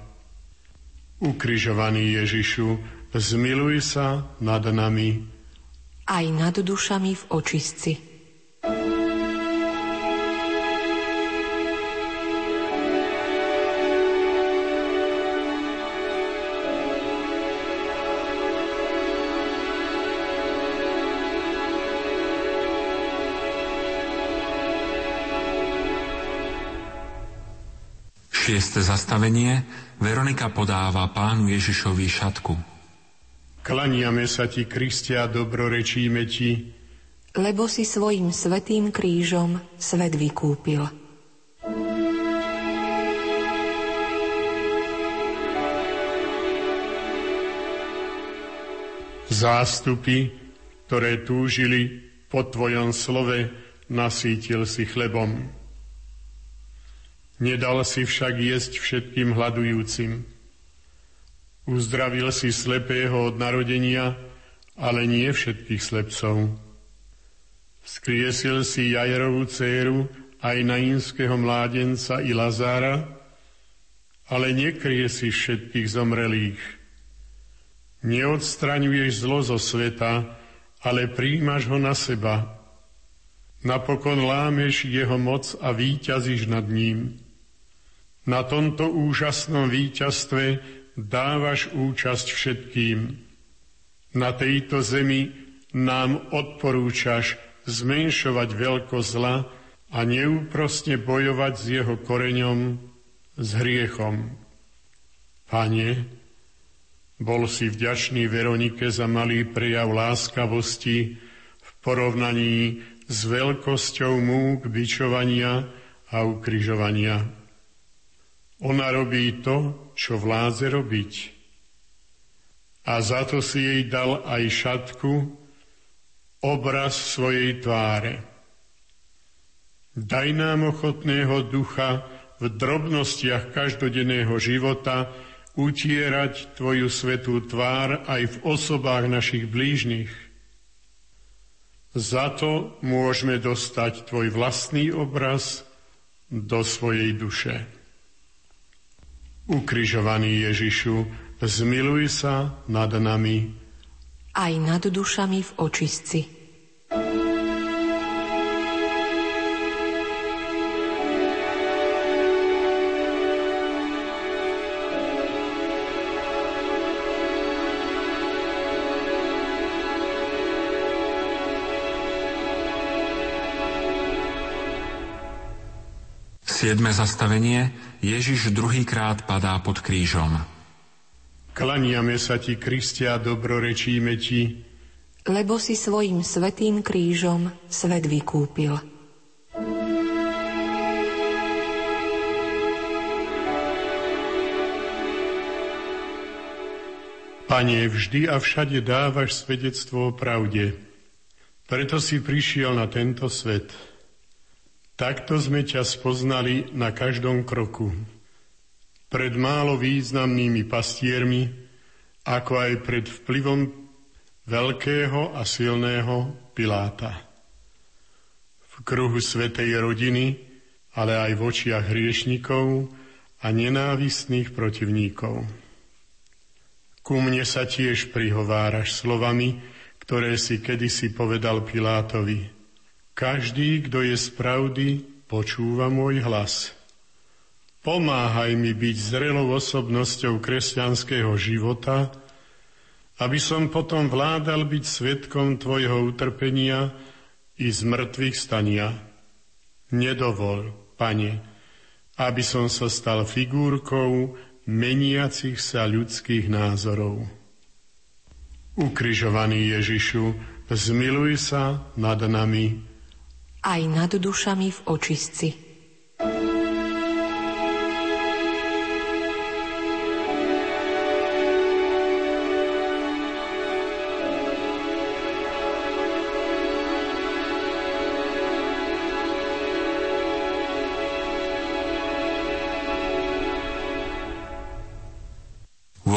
Ukrižovaný Ježišu, zmiluj sa nad nami. Aj nad dušami v očistci. Šieste zastavenie. Veronika podáva pánu Ježišovi šatku. Klaniame sa ti, Kristia, dobrorečíme ti, lebo si svojim svetým krížom svet vykúpil. Zástupy, ktoré túžili po Tvojom slove, nasítil si chlebom. Nedal si však jesť všetkým hľadujúcim. Uzdravil si slepého od narodenia, ale nie všetkých slepcov. Skriesil si Jajerovú dceru aj nainského mládenca i Lazára, ale nekrie si všetkých zomrelých. Neodstraňuješ zlo zo sveta, ale príjmaš ho na seba. Napokon lámeš jeho moc a výťazíš nad ním. Na tomto úžasnom víťazstve dávaš účasť všetkým. Na tejto zemi nám odporúčaš zmenšovať veľkosť zla a neúprosne bojovať s jeho koreňom, s hriechom. Pane, bol si vďačný Veronike za malý prejav láskavosti v porovnaní s veľkosťou múk bičovania a ukrižovania. Ona robí to, čo vládze robiť. A za to si jej dal aj šatku, obraz svojej tváre. Daj nám ochotného ducha v drobnostiach každodenného života utierať Tvoju svetú tvár aj v osobách našich blížnych. Za to môžeme dostať Tvoj vlastný obraz do svojej duše. Ukrižovaný Ježišu, zmiluj sa nad nami. Aj nad dušami v očistci. Siedme zastavenie. Ježiš druhýkrát padá pod krížom. Klaniame sa ti, Kristia, dobrorečíme ti, lebo si svojim svetým krížom svet vykúpil. Pane, vždy a všade dávaš svedectvo o pravde. Preto si prišiel na tento svet. Takto sme ťa spoznali na každom kroku. Pred málo významnými pastiermi, ako aj pred vplyvom veľkého a silného Piláta. V kruhu svetej rodiny, ale aj v očiach hriešnikov a nenávistných protivníkov. Ku mne sa tiež prihováraš slovami, ktoré si kedysi povedal Pilátovi. Každý, kto je z pravdy, počúva môj hlas. Pomáhaj mi byť zrelou osobnosťou kresťanského života, aby som potom vládal byť svetkom Tvojho utrpenia i z mŕtvych stania. Nedovol, Pane, aby som sa stal figúrkou meniacich sa ľudských názorov. Ukrižovaný Ježišu, zmiluj sa nad nami. Aj nad dušami v očistci.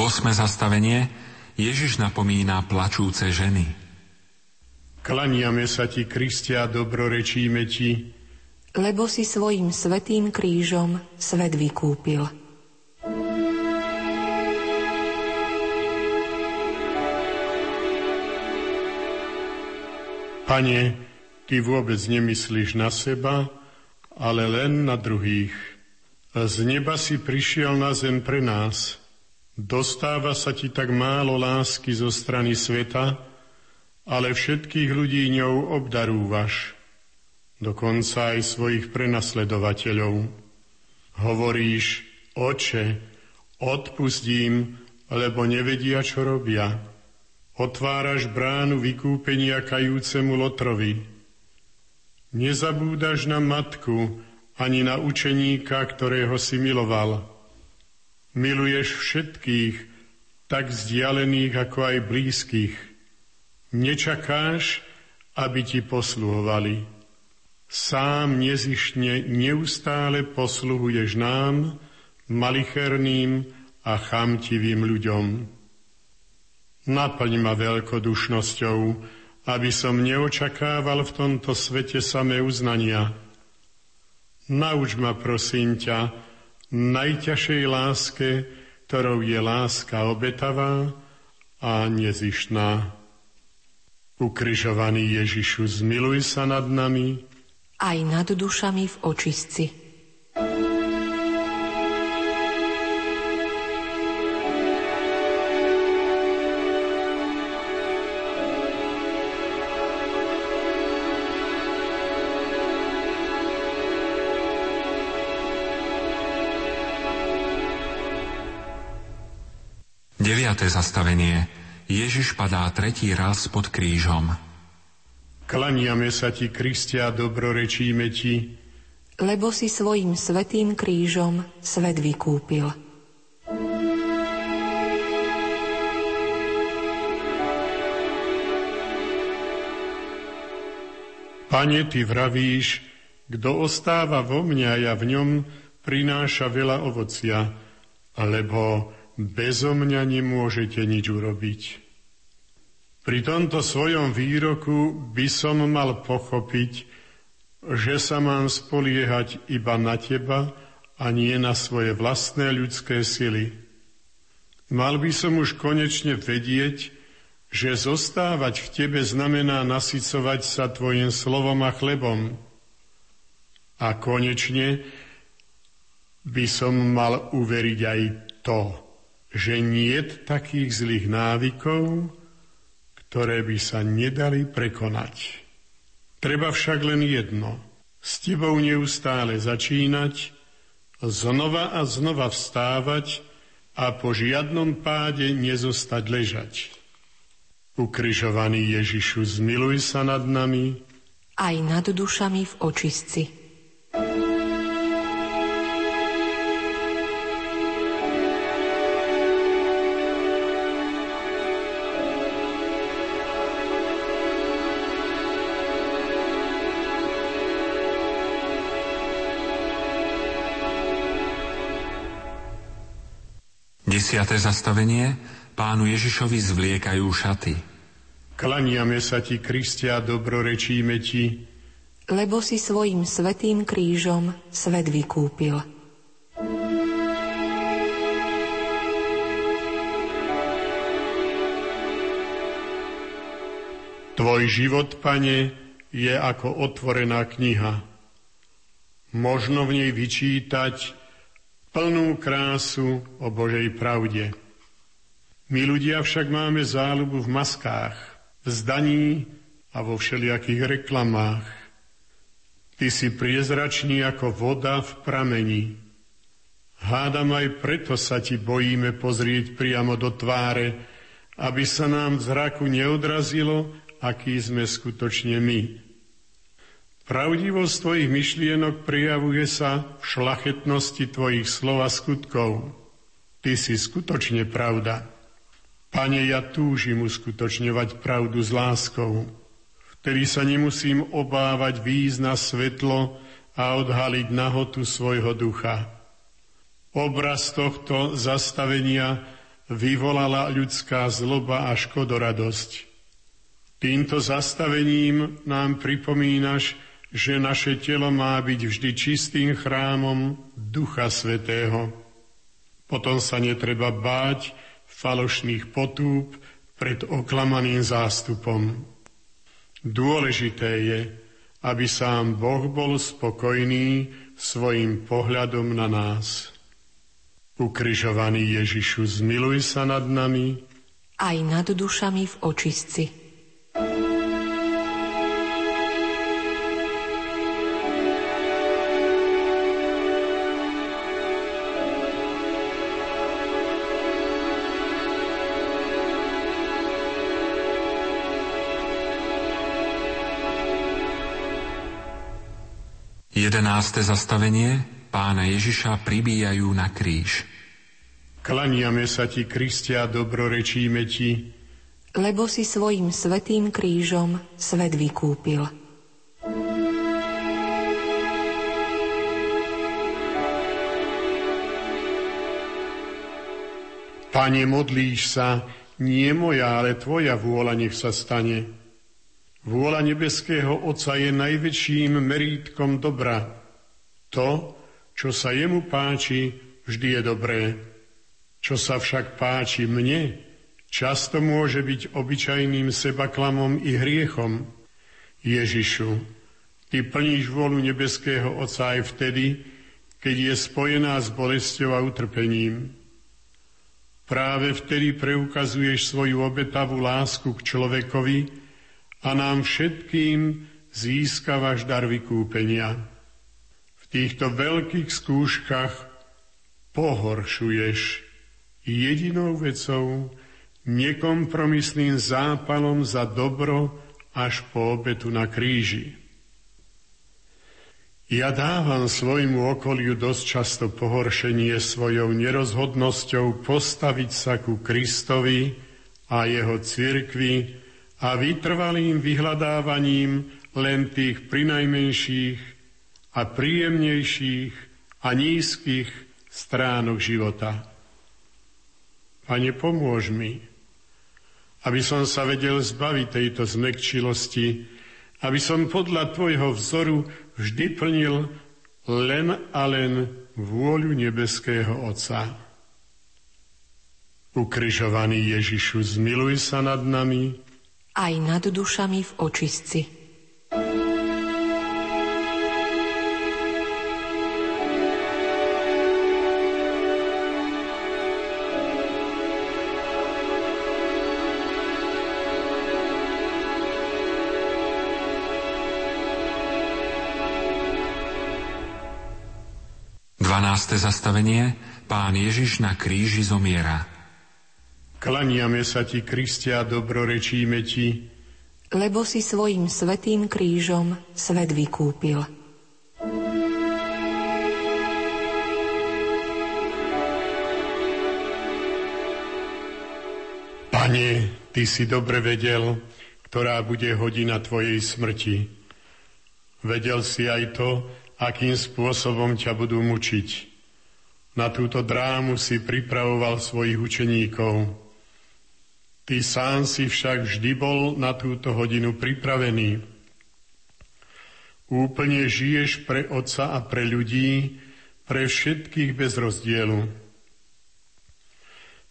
Osme zastavenie Ježiš napomína plačúce ženy. Klaniame sa ti, Kristia, dobrorečíme ti, lebo si svojim svetým krížom svet vykúpil. Pane, ty vôbec nemyslíš na seba, ale len na druhých. Z neba si prišiel na zem pre nás – Dostáva sa ti tak málo lásky zo strany sveta, ale všetkých ľudí ňou obdarúvaš, dokonca aj svojich prenasledovateľov. Hovoríš, oče, odpustím, lebo nevedia, čo robia. Otváraš bránu vykúpenia kajúcemu Lotrovi. Nezabúdaš na matku ani na učeníka, ktorého si miloval – Miluješ všetkých, tak vzdialených ako aj blízkych. Nečakáš, aby ti posluhovali. Sám nezišne neustále posluhuješ nám, malicherným a chamtivým ľuďom. Naplň ma veľkodušnosťou, aby som neočakával v tomto svete samé uznania. Nauč ma, prosím ťa, najťažšej láske, ktorou je láska obetavá a nezištná. Ukrižovaný Ježišu, zmiluj sa nad nami, aj nad dušami v očistci. Deviate zastavenie. Ježiš padá tretí raz pod krížom. Klaniame sa ti, Kristia, dobrorečíme ti, lebo si svojim svetým krížom svet vykúpil. Pane, Ty vravíš, kto ostáva vo mňa, ja v ňom prináša veľa ovocia, lebo Bezo mňa nemôžete nič urobiť. Pri tomto svojom výroku by som mal pochopiť, že sa mám spoliehať iba na teba a nie na svoje vlastné ľudské sily. Mal by som už konečne vedieť, že zostávať v tebe znamená nasycovať sa tvojim slovom a chlebom. A konečne by som mal uveriť aj to, že nie takých zlých návykov, ktoré by sa nedali prekonať. Treba však len jedno, s tebou neustále začínať znova a znova vstávať a po žiadnom páde nezostať ležať. Ukrižovaný Ježišu, zmiluj sa nad nami, aj nad dušami v očistci. Desiate zastavenie Pánu Ježišovi zvliekajú šaty. Klaniame sa ti, Kristia, dobrorečíme ti, lebo si svojim svetým krížom svet vykúpil. Tvoj život, pane, je ako otvorená kniha. Možno v nej vyčítať plnú krásu o Božej pravde. My ľudia však máme záľubu v maskách, v zdaní a vo všelijakých reklamách. Ty si priezračný ako voda v pramení. Hádam aj preto sa ti bojíme pozrieť priamo do tváre, aby sa nám v zraku neodrazilo, aký sme skutočne my. Pravdivosť tvojich myšlienok prijavuje sa v šlachetnosti tvojich slov a skutkov. Ty si skutočne pravda. Pane, ja túžim uskutočňovať pravdu s láskou. Vtedy sa nemusím obávať výjsť na svetlo a odhaliť nahotu svojho ducha. Obraz tohto zastavenia vyvolala ľudská zloba a škodoradosť. Týmto zastavením nám pripomínaš, že naše telo má byť vždy čistým chrámom Ducha Svetého. Potom sa netreba báť falošných potúb pred oklamaným zástupom. Dôležité je, aby sám Boh bol spokojný svojim pohľadom na nás. Ukrižovaný Ježišu, zmiluj sa nad nami, aj nad dušami v očistci. 11. zastavenie Pána Ježiša pribíjajú na kríž. Klaniame sa ti, Kristia, dobrorečíme ti, lebo si svojim svetým krížom svet vykúpil. Pane, modlíš sa, nie moja, ale tvoja vôľa nech sa stane. Vôľa nebeského Otca je najväčším merítkom dobra. To, čo sa jemu páči, vždy je dobré. Čo sa však páči mne, často môže byť obyčajným sebaklamom i hriechom. Ježišu, Ty plníš vôľu nebeského Otca aj vtedy, keď je spojená s bolesťou a utrpením. Práve vtedy preukazuješ svoju obetavú lásku k človekovi, a nám všetkým získavaš dar vykúpenia. V týchto veľkých skúškach pohoršuješ jedinou vecou, nekompromisným zápalom za dobro až po obetu na kríži. Ja dávam svojmu okoliu dosť často pohoršenie svojou nerozhodnosťou postaviť sa ku Kristovi a jeho cirkvi, a vytrvalým vyhľadávaním len tých prinajmenších a príjemnejších a nízkych stránok života. Pane, pomôž mi, aby som sa vedel zbaviť tejto zmekčilosti, aby som podľa Tvojho vzoru vždy plnil len a len vôľu nebeského Otca. Ukrižovaný Ježišu, zmiluj sa nad nami, aj nad dušami v očistci. Dvanáste zastavenie Pán Ježiš na kríži zomiera. Klaniame sa ti, Kristia, dobrorečíme ti, lebo si svojim svetým krížom svet vykúpil. Pane, Ty si dobre vedel, ktorá bude hodina Tvojej smrti. Vedel si aj to, akým spôsobom ťa budú mučiť. Na túto drámu si pripravoval svojich učeníkov. Ty sám si však vždy bol na túto hodinu pripravený. Úplne žiješ pre Otca a pre ľudí, pre všetkých bez rozdielu.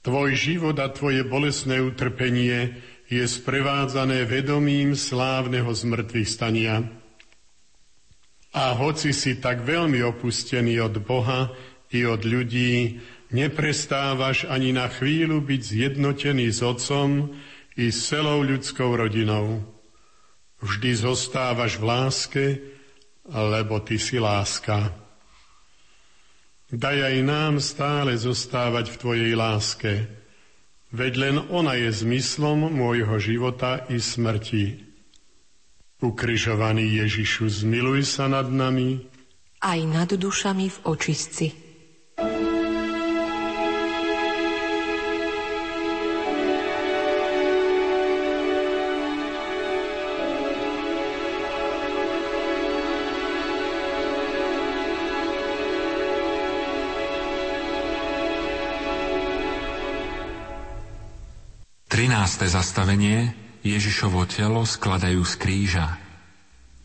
Tvoj život a tvoje bolesné utrpenie je sprevádzané vedomím slávneho zmrtvých stania. A hoci si tak veľmi opustený od Boha i od ľudí, neprestávaš ani na chvíľu byť zjednotený s Otcom i s celou ľudskou rodinou. Vždy zostávaš v láske, lebo Ty si láska. Daj aj nám stále zostávať v Tvojej láske, veď len ona je zmyslom môjho života i smrti. Ukrižovaný Ježišu, zmiluj sa nad nami. Aj nad dušami v očistci. Trinácté zastavenie Ježišovo telo skladajú z kríža.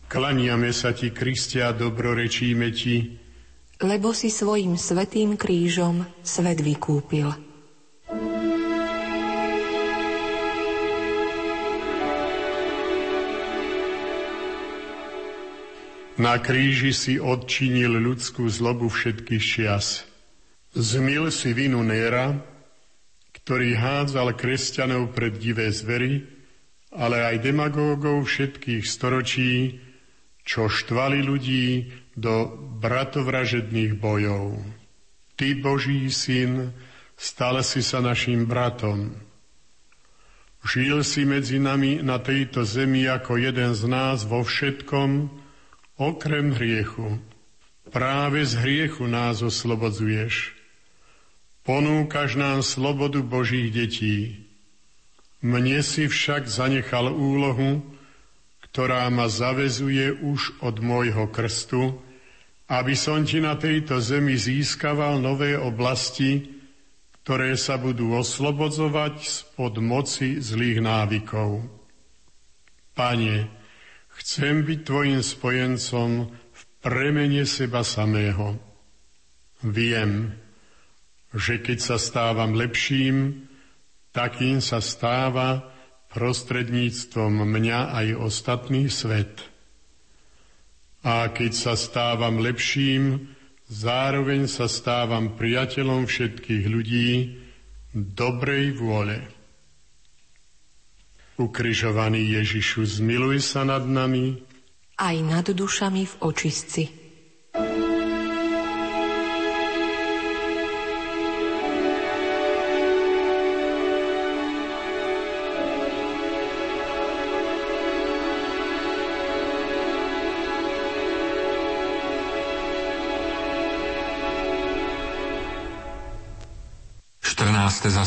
Klaniame sa ti, Kristia, dobrorečíme ti, lebo si svojim svetým krížom svet vykúpil. Na kríži si odčinil ľudskú zlobu všetkých čias. Zmil si vinu Néra, ktorý hádzal kresťanov pred divé zvery, ale aj demagógov všetkých storočí, čo štvali ľudí do bratovražedných bojov. Ty, Boží syn, stal si sa našim bratom. Žil si medzi nami na tejto zemi ako jeden z nás vo všetkom, okrem hriechu. Práve z hriechu nás oslobodzuješ. Ponúkaš nám slobodu Božích detí. Mne si však zanechal úlohu, ktorá ma zavezuje už od môjho krstu, aby som ti na tejto zemi získaval nové oblasti, ktoré sa budú oslobodzovať spod moci zlých návykov. Pane, chcem byť tvojim spojencom v premene seba samého. Viem, že keď sa stávam lepším, takým sa stáva prostredníctvom mňa aj ostatný svet. A keď sa stávam lepším, zároveň sa stávam priateľom všetkých ľudí dobrej vôle. Ukrižovaný Ježišu, zmiluj sa nad nami, aj nad dušami v očistci.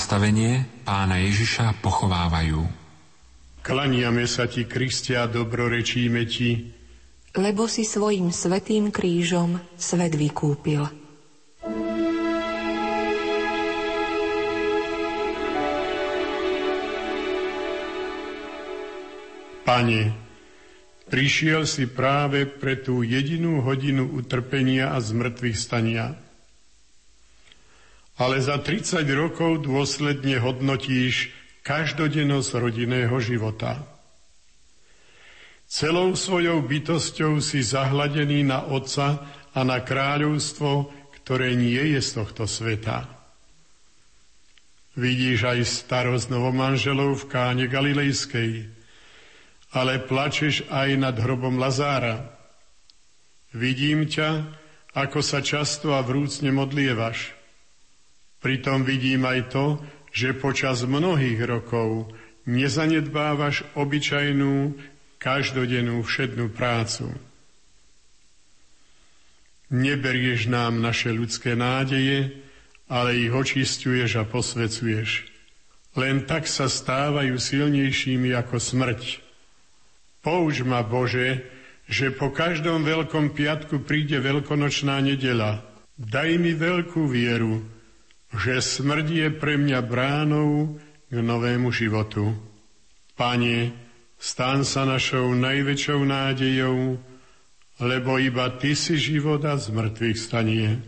Zastavenie pána Ježiša pochovávajú. Klaniame sa ti, Kristia, dobrorečíme ti, lebo si svojim svetým krížom svet vykúpil. Pane, prišiel si práve pre tú jedinú hodinu utrpenia a zmrtvých stania – ale za 30 rokov dôsledne hodnotíš každodennosť rodinného života. Celou svojou bytosťou si zahladený na Otca a na kráľovstvo, ktoré nie je z tohto sveta. Vidíš aj starosť novomanželov v káne Galilejskej, ale plačeš aj nad hrobom Lazára. Vidím ťa, ako sa často a vrúcne modlievaš. Pritom vidím aj to, že počas mnohých rokov nezanedbávaš obyčajnú, každodennú všednú prácu. Neberieš nám naše ľudské nádeje, ale ich očistuješ a posvecuješ. Len tak sa stávajú silnejšími ako smrť. Použ ma, Bože, že po každom veľkom piatku príde veľkonočná nedela. Daj mi veľkú vieru, že smrť je pre mňa bránou k novému životu. Pane, stán sa našou najväčšou nádejou, lebo iba Ty si život a z mŕtvych stanie.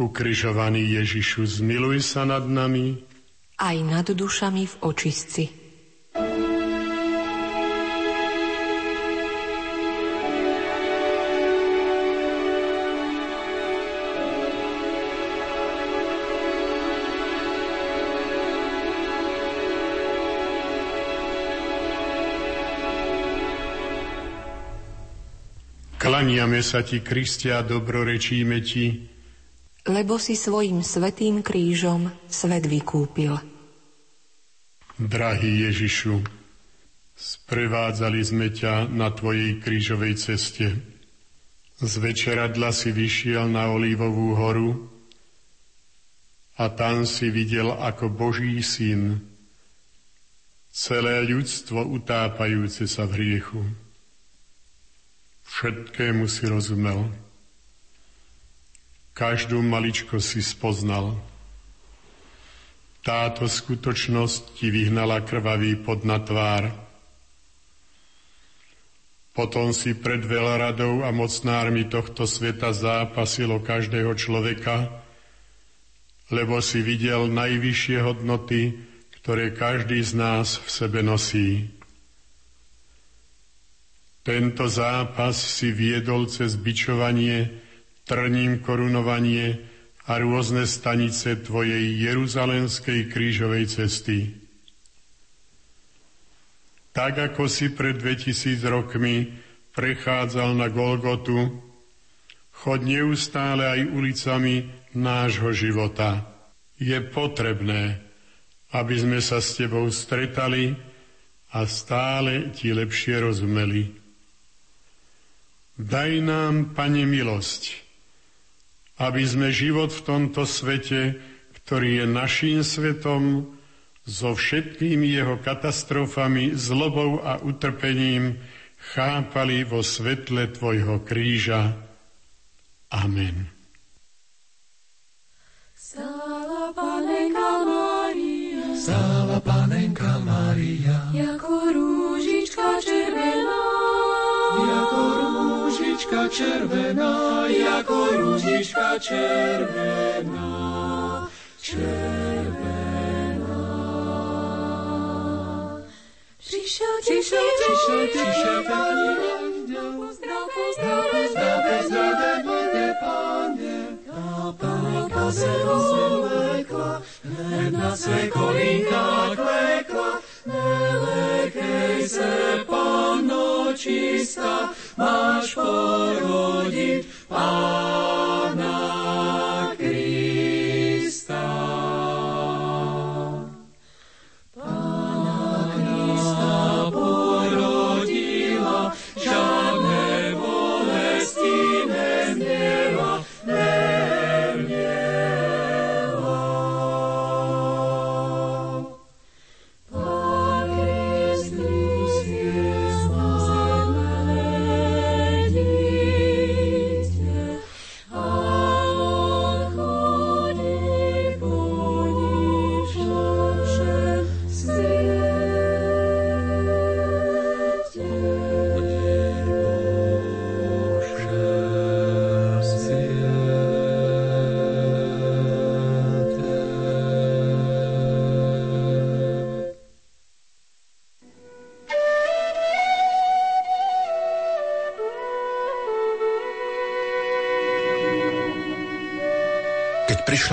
Ukrižovaný Ježišu, zmiluj sa nad nami, aj nad dušami v očistci. Klaniame sa ti, Kristia, dobrorečíme ti, lebo si svojim svetým krížom svet vykúpil. Drahý Ježišu, sprevádzali sme ťa na tvojej krížovej ceste. Z večeradla si vyšiel na Olívovú horu a tam si videl ako Boží syn celé ľudstvo utápajúce sa v hriechu. Všetkému si rozumel. Každú maličko si spoznal. Táto skutočnosť ti vyhnala krvavý pod na tvár. Potom si pred veľradou a mocnármi tohto sveta zápasilo každého človeka, lebo si videl najvyššie hodnoty, ktoré každý z nás v sebe nosí. Tento zápas si viedol cez bičovanie, trním korunovanie a rôzne stanice Tvojej jeruzalemskej krížovej cesty. Tak ako si pred 2000 rokmi prechádzal na Golgotu, chod neustále aj ulicami nášho života. Je potrebné, aby sme sa s Tebou stretali a stále Ti lepšie rozumeli. Daj nám, Pane, milosť, aby sme život v tomto svete, ktorý je naším svetom, so všetkými jeho katastrofami, zlobou a utrpením chápali vo svetle Tvojho kríža. Amen. Stála Panenka Mária, stála Panenka Mária, ako rúžička červená, ako rúžička červená, červená. Prišiel, prišiel, prišiel, prišiel, pani pozdrav, pozdrav, pozdrav, pozdrav, nebojte, pane. A panenka se rozvlekla, hned na své kolínka klekla, nelekej se, panno čistá, máš porodiť Pána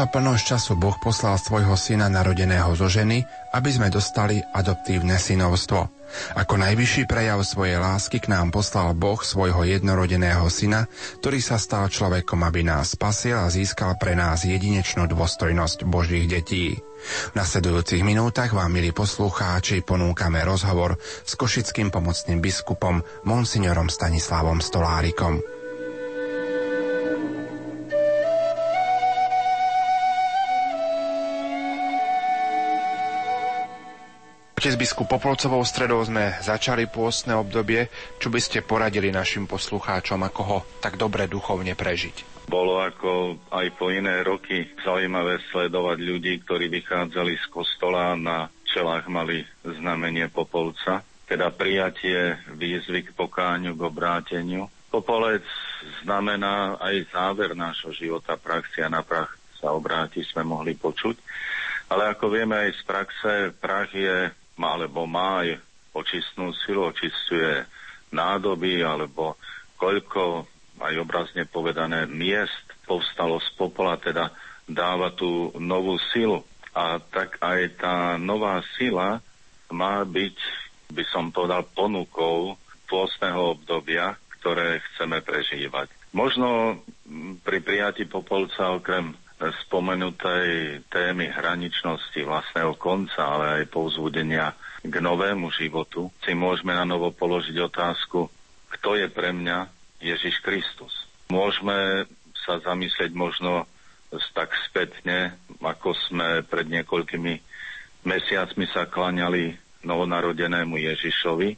plnosť času, Boh poslal svojho syna narodeného zo ženy, aby sme dostali adoptívne synovstvo. Ako najvyšší prejav svojej lásky k nám poslal Boh svojho jednorodeného syna, ktorý sa stal človekom, aby nás spasil a získal pre nás jedinečnú dôstojnosť Božích detí. V nasledujúcich minútach vám, milí poslucháči, ponúkame rozhovor s košickým pomocným biskupom Monsignorom Stanislavom Stolárikom. Otec biskup Popolcovou stredou sme začali pôstne obdobie. Čo by ste poradili našim poslucháčom, ako ho tak dobre duchovne prežiť? Bolo ako aj po iné roky zaujímavé sledovať ľudí, ktorí vychádzali z kostola na čelách mali znamenie Popolca, teda prijatie výzvy k pokáňu, k obráteniu. Popolec znamená aj záver nášho života, praxi a na prach sa obráti, sme mohli počuť. Ale ako vieme aj z praxe, prach je alebo má očistnú silu, očistuje nádoby, alebo koľko, aj obrazne povedané, miest povstalo z popola, teda dáva tú novú silu. A tak aj tá nová sila má byť, by som povedal, ponukou pôstneho obdobia, ktoré chceme prežívať. Možno pri prijati Popolca okrem spomenutej témy hraničnosti vlastného konca, ale aj povzbudenia k novému životu, si môžeme na novo položiť otázku, kto je pre mňa Ježiš Kristus. Môžeme sa zamyslieť možno tak spätne, ako sme pred niekoľkými mesiacmi sa klaňali novonarodenému Ježišovi,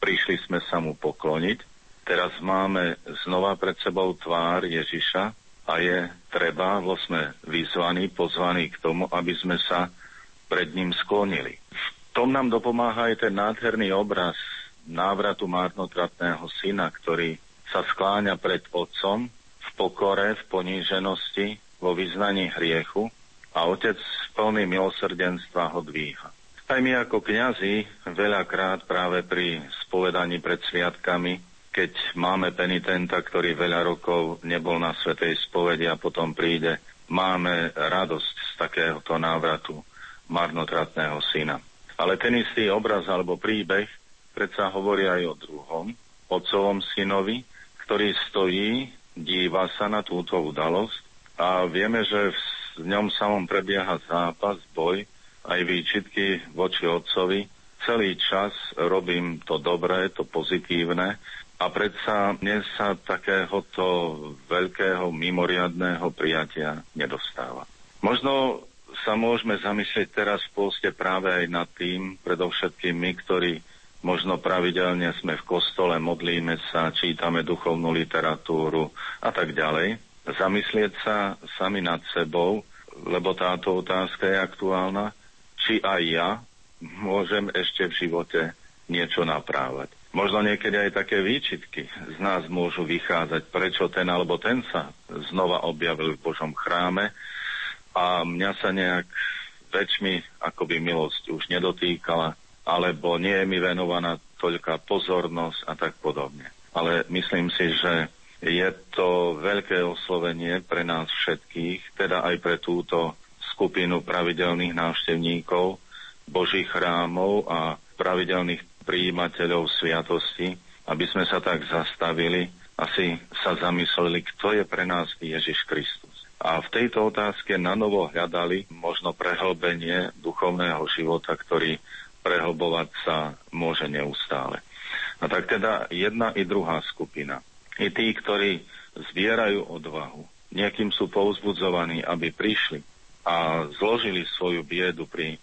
prišli sme sa mu pokloniť. Teraz máme znova pred sebou tvár Ježiša, a je treba, lebo sme vyzvaní, pozvaní k tomu, aby sme sa pred ním sklonili. V tom nám dopomáha aj ten nádherný obraz návratu márnotratného syna, ktorý sa skláňa pred otcom v pokore, v poníženosti, vo vyznaní hriechu a otec plný milosrdenstva ho dvíha. Aj my ako kňazi veľakrát práve pri spovedaní pred sviatkami keď máme penitenta, ktorý veľa rokov nebol na Svetej spovedi a potom príde, máme radosť z takéhoto návratu marnotratného syna. Ale ten istý obraz alebo príbeh predsa hovorí aj o druhom, otcovom synovi, ktorý stojí, díva sa na túto udalosť a vieme, že v ňom samom prebieha zápas, boj, aj výčitky voči otcovi. Celý čas robím to dobré, to pozitívne, a predsa dnes sa takéhoto veľkého mimoriadného prijatia nedostáva. Možno sa môžeme zamyslieť teraz v pôste práve aj nad tým, predovšetkým my, ktorí možno pravidelne sme v kostole, modlíme sa, čítame duchovnú literatúru a tak ďalej. Zamyslieť sa sami nad sebou, lebo táto otázka je aktuálna, či aj ja môžem ešte v živote niečo naprávať. Možno niekedy aj také výčitky z nás môžu vychádzať, prečo ten alebo ten sa znova objavil v Božom chráme a mňa sa nejak väčšmi akoby milosť už nedotýkala, alebo nie je mi venovaná toľká pozornosť a tak podobne. Ale myslím si, že je to veľké oslovenie pre nás všetkých, teda aj pre túto skupinu pravidelných návštevníkov Božích chrámov a pravidelných prijímateľov sviatosti, aby sme sa tak zastavili a si sa zamysleli, kto je pre nás Ježiš Kristus. A v tejto otázke na novo hľadali možno prehlbenie duchovného života, ktorý prehlbovať sa môže neustále. A tak teda jedna i druhá skupina. I tí, ktorí zbierajú odvahu, niekým sú pouzbudzovaní, aby prišli a zložili svoju biedu pri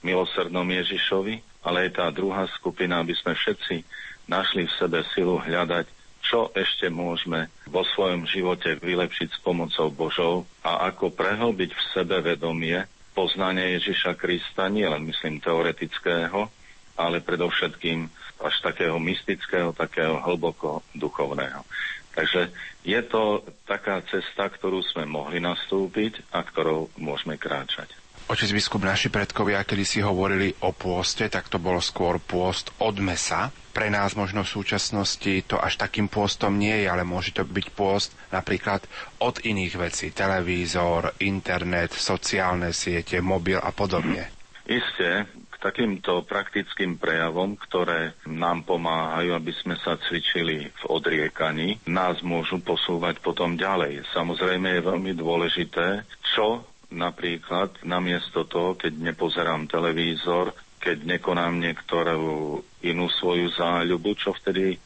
milosrdnom Ježišovi, ale aj tá druhá skupina, aby sme všetci našli v sebe silu hľadať, čo ešte môžeme vo svojom živote vylepšiť s pomocou Božou a ako prehlbiť v sebe vedomie poznanie Ježiša Krista, nie len myslím teoretického, ale predovšetkým až takého mystického, takého hlboko duchovného. Takže je to taká cesta, ktorú sme mohli nastúpiť a ktorou môžeme kráčať. Otec biskup, naši predkovia, kedy si hovorili o pôste, tak to bolo skôr pôst od mesa. Pre nás možno v súčasnosti to až takým pôstom nie je, ale môže to byť pôst napríklad od iných vecí. Televízor, internet, sociálne siete, mobil a podobne. Isté, k takýmto praktickým prejavom, ktoré nám pomáhajú, aby sme sa cvičili v odriekaní, nás môžu posúvať potom ďalej. Samozrejme je veľmi dôležité, čo napríklad namiesto toho, keď nepozerám televízor, keď nekonám niektorú inú svoju záľubu, čo vtedy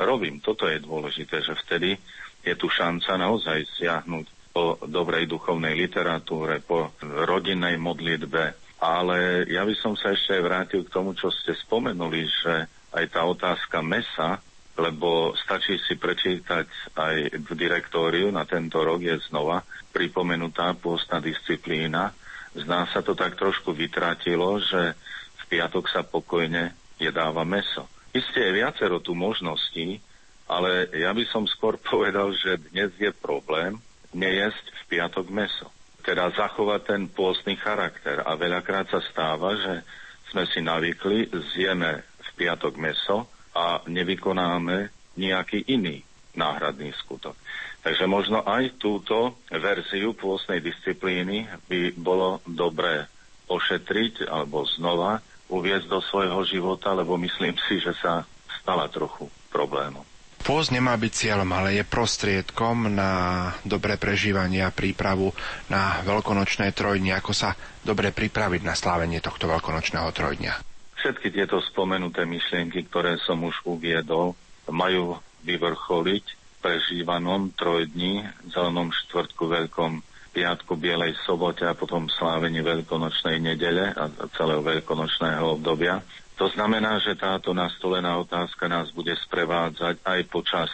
robím. Toto je dôležité, že vtedy je tu šanca naozaj siahnuť po dobrej duchovnej literatúre, po rodinnej modlitbe, ale ja by som sa ešte vrátil k tomu, čo ste spomenuli, že aj tá otázka mesa, lebo stačí si prečítať aj v direktóriu na tento rok je znova pripomenutá pôstna disciplína. Zná sa to tak trošku vytratilo, že v piatok sa pokojne jedáva meso. Isté je viacero tu možností, ale ja by som skôr *laughs* povedal, že dnes je problém nejesť v piatok meso teda zachovať ten pôstny charakter. A veľakrát sa stáva, že sme si navykli, zjeme v piatok meso a nevykonáme nejaký iný náhradný skutok. Takže možno aj túto verziu pôstnej disciplíny by bolo dobré ošetriť alebo znova uviezť do svojho života, lebo myslím si, že sa stala trochu problémom. Pôst nemá byť cieľom, ale je prostriedkom na dobré prežívanie a prípravu na veľkonočné trojdnie. Ako sa dobre pripraviť na slávenie tohto veľkonočného trojdňa? Všetky tieto spomenuté myšlienky, ktoré som už uviedol, majú vyvrcholiť prežívanom trojdní, zelenom štvrtku, veľkom piatku, bielej sobote a potom slávení veľkonočnej nedele a celého veľkonočného obdobia. To znamená, že táto nastolená otázka nás bude sprevádzať aj počas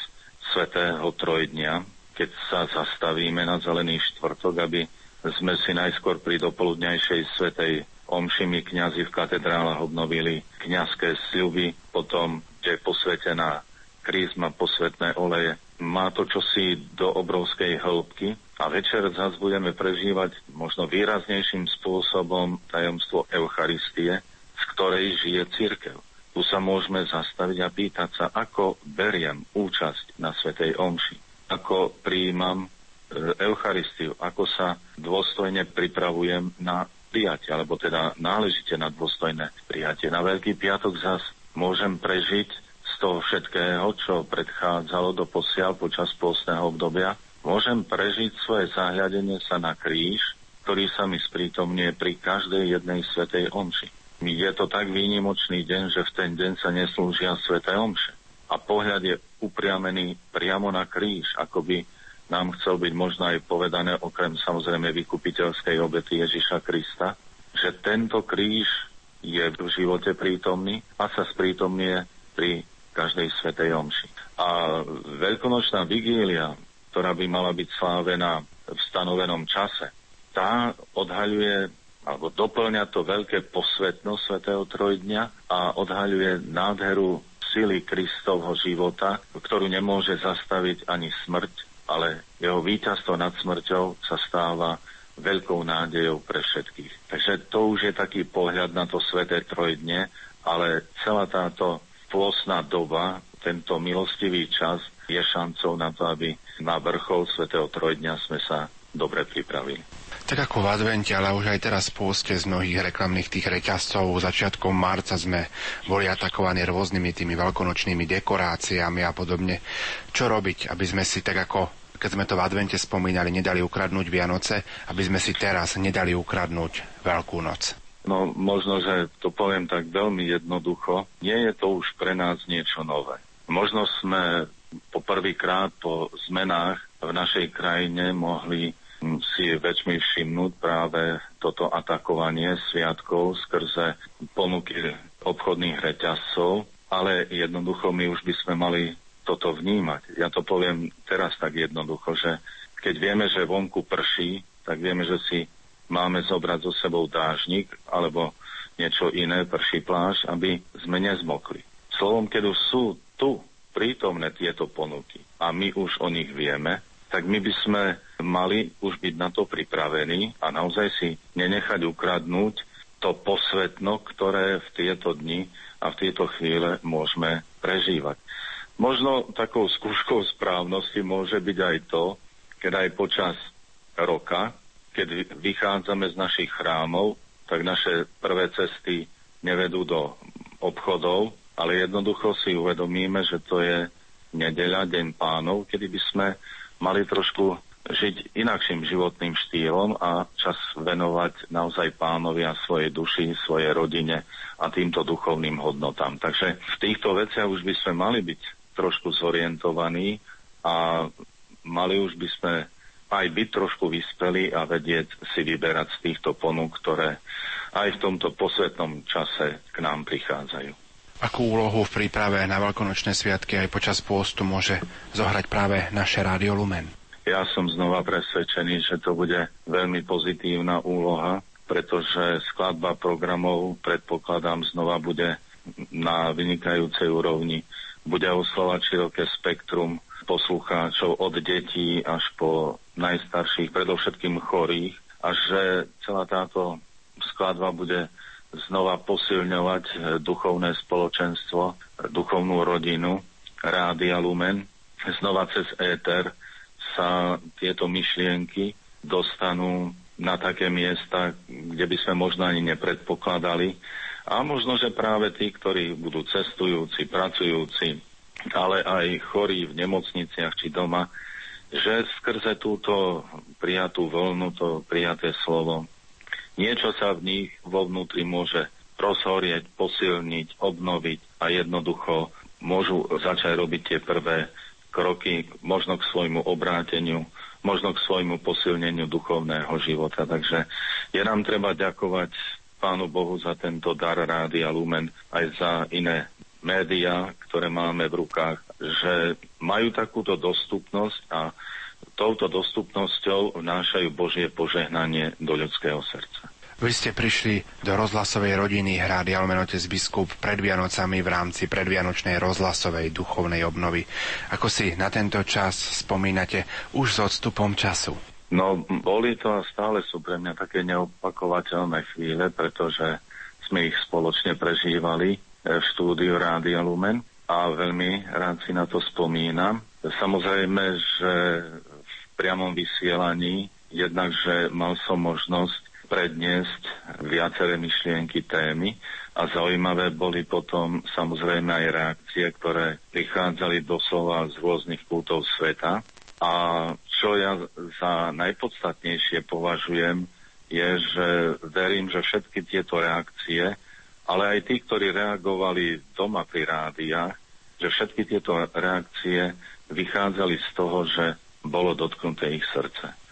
Svetého Trojdnia, keď sa zastavíme na Zelený štvrtok, aby sme si najskôr pri dopoludňajšej Svetej Omšimi kňazi v katedrálach obnovili kňazské sľuby, potom je posvetená krízma, posvetné oleje. Má to čosi do obrovskej hĺbky a večer zase budeme prežívať možno výraznejším spôsobom tajomstvo Eucharistie, z ktorej žije církev. Tu sa môžeme zastaviť a pýtať sa, ako beriem účasť na Svetej Omši, ako príjmam e, Eucharistiu, ako sa dôstojne pripravujem na prijatie, alebo teda náležite na dôstojné prijatie. Na Veľký piatok zas môžem prežiť z toho všetkého, čo predchádzalo do posiaľ počas pôstneho obdobia, môžem prežiť svoje zahľadenie sa na kríž, ktorý sa mi sprítomnie pri každej jednej svetej omši. Je to tak výnimočný deň, že v ten deň sa neslúžia sveté omše. A pohľad je upriamený priamo na kríž, ako by nám chcel byť možno aj povedané, okrem samozrejme vykupiteľskej obety Ježiša Krista, že tento kríž je v živote prítomný a sa sprítomnie pri každej svetej omši. A veľkonočná vigília, ktorá by mala byť slávená v stanovenom čase, tá odhaľuje alebo doplňa to veľké posvetno svätého Trojdňa a odhaľuje nádheru sily Kristovho života, ktorú nemôže zastaviť ani smrť, ale jeho víťazstvo nad smrťou sa stáva veľkou nádejou pre všetkých. Takže to už je taký pohľad na to sveté trojdne, ale celá táto pôsna doba, tento milostivý čas je šancou na to, aby na vrchol svetého trojdňa sme sa dobre pripravili. Tak ako v advente, ale už aj teraz pôste z mnohých reklamných tých reťazcov. Začiatkom marca sme boli atakovaní rôznymi tými veľkonočnými dekoráciami a podobne. Čo robiť, aby sme si tak ako keď sme to v advente spomínali, nedali ukradnúť Vianoce, aby sme si teraz nedali ukradnúť Veľkú noc? No možno, že to poviem tak veľmi jednoducho. Nie je to už pre nás niečo nové. Možno sme po prvýkrát po zmenách v našej krajine mohli si väčšmi všimnúť práve toto atakovanie sviatkov skrze ponuky obchodných reťazcov, ale jednoducho my už by sme mali toto vnímať. Ja to poviem teraz tak jednoducho, že keď vieme, že vonku prší, tak vieme, že si máme zobrať so sebou dážnik alebo niečo iné, prší pláž, aby sme nezmokli. Slovom, keď už sú tu prítomné tieto ponuky a my už o nich vieme, tak my by sme mali už byť na to pripravení a naozaj si nenechať ukradnúť to posvetno, ktoré v tieto dni a v tieto chvíle môžeme prežívať. Možno takou skúškou správnosti môže byť aj to, keď aj počas roka, keď vychádzame z našich chrámov, tak naše prvé cesty nevedú do obchodov, ale jednoducho si uvedomíme, že to je nedeľa, deň pánov, kedy by sme mali trošku žiť inakším životným štýlom a čas venovať naozaj pánovi a svojej duši, svojej rodine a týmto duchovným hodnotám. Takže v týchto veciach už by sme mali byť trošku zorientovaní a mali už by sme aj byť trošku vyspelí a vedieť si vyberať z týchto ponúk, ktoré aj v tomto posvetnom čase k nám prichádzajú. Akú úlohu v príprave na veľkonočné sviatky aj počas pôstu môže zohrať práve naše Rádio Lumen? Ja som znova presvedčený, že to bude veľmi pozitívna úloha, pretože skladba programov, predpokladám, znova bude na vynikajúcej úrovni. Bude oslovať široké spektrum poslucháčov od detí až po najstarších, predovšetkým chorých a že celá táto skladba bude znova posilňovať duchovné spoločenstvo, duchovnú rodinu, Rádia Lumen, znova cez éter, sa tieto myšlienky dostanú na také miesta, kde by sme možno ani nepredpokladali. A možno, že práve tí, ktorí budú cestujúci, pracujúci, ale aj chorí v nemocniciach či doma, že skrze túto prijatú voľnu, to prijaté slovo, niečo sa v nich vo vnútri môže rozhorieť, posilniť, obnoviť a jednoducho môžu začať robiť tie prvé kroky možno k svojmu obráteniu, možno k svojmu posilneniu duchovného života. Takže je nám treba ďakovať Pánu Bohu za tento dar Rádia Lumen aj za iné médiá, ktoré máme v rukách, že majú takúto dostupnosť a touto dostupnosťou vnášajú Božie požehnanie do ľudského srdca. Vy ste prišli do rozhlasovej rodiny Rádia Almenotec biskup pred Vianocami v rámci predvianočnej rozhlasovej duchovnej obnovy. Ako si na tento čas spomínate už s odstupom času? No, boli to a stále sú pre mňa také neopakovateľné chvíle, pretože sme ich spoločne prežívali v štúdiu Rádia Lumen a veľmi rád si na to spomínam. Samozrejme, že v priamom vysielaní jednak, že mal som možnosť predniesť viaceré myšlienky témy a zaujímavé boli potom samozrejme aj reakcie, ktoré prichádzali doslova z rôznych kútov sveta. A čo ja za najpodstatnejšie považujem, je, že verím, že všetky tieto reakcie, ale aj tí, ktorí reagovali doma pri rádiách, že všetky tieto reakcie vychádzali z toho, že bolo dotknuté ich srdce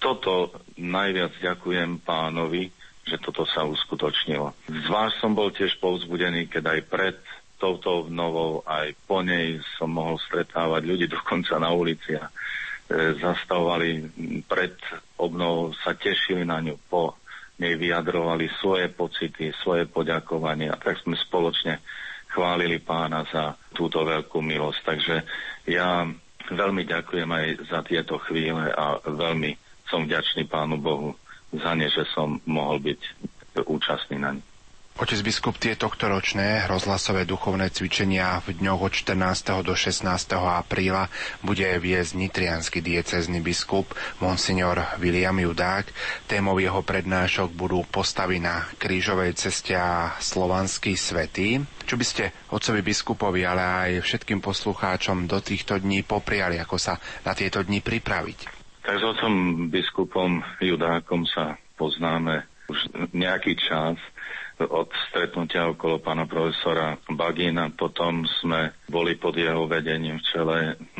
toto najviac ďakujem pánovi, že toto sa uskutočnilo. Zvlášť som bol tiež povzbudený, keď aj pred touto novou, aj po nej som mohol stretávať ľudí dokonca na ulici a e, zastavovali pred obnovou, sa tešili na ňu, po nej vyjadrovali svoje pocity, svoje poďakovanie a tak sme spoločne chválili pána za túto veľkú milosť. Takže ja veľmi ďakujem aj za tieto chvíle a veľmi som vďačný Pánu Bohu za ne, že som mohol byť účastný na ne. Otec biskup, tie tohtoročné rozhlasové duchovné cvičenia v dňoch od 14. do 16. apríla bude viesť nitrianský diecezny biskup Monsignor William Judák. Témov jeho prednášok budú postavy na krížovej ceste a slovanský svetý. Čo by ste otcovi biskupovi, ale aj všetkým poslucháčom do týchto dní popriali, ako sa na tieto dni pripraviť? Tak s otcom biskupom Judákom sa poznáme už nejaký čas od stretnutia okolo pána profesora Bagina. Potom sme boli pod jeho vedením v čele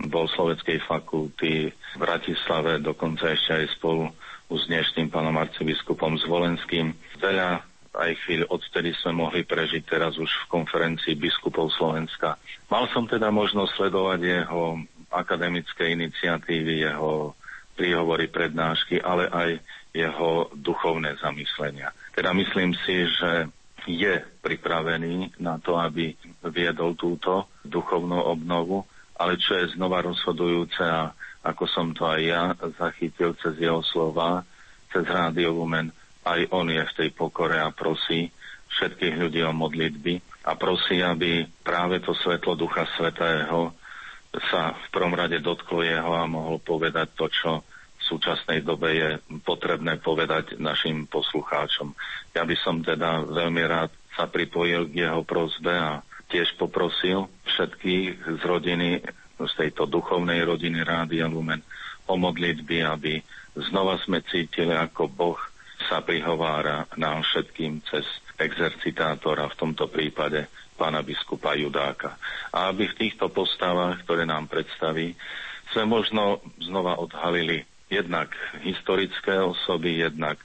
bol Slovenskej fakulty v Bratislave, dokonca ešte aj spolu s dnešným pánom arcibiskupom Zvolenským. Veľa aj chvíľ odtedy sme mohli prežiť teraz už v konferencii biskupov Slovenska. Mal som teda možnosť sledovať jeho akademické iniciatívy, jeho príhovory, prednášky, ale aj jeho duchovné zamyslenia. Teda myslím si, že je pripravený na to, aby viedol túto duchovnú obnovu, ale čo je znova rozhodujúce a ako som to aj ja zachytil cez jeho slova, cez Rádio Lumen, aj on je v tej pokore a prosí všetkých ľudí o modlitby a prosí, aby práve to svetlo Ducha Svetého sa v prvom rade dotklo jeho a mohol povedať to, čo súčasnej dobe je potrebné povedať našim poslucháčom. Ja by som teda veľmi rád sa pripojil k jeho prozbe a tiež poprosil všetkých z rodiny, z tejto duchovnej rodiny Rádia Lumen o modlitby, aby znova sme cítili, ako Boh sa prihovára nám všetkým cez exercitátora, v tomto prípade pána biskupa Judáka. A aby v týchto postavách, ktoré nám predstaví, sme možno znova odhalili jednak historické osoby, jednak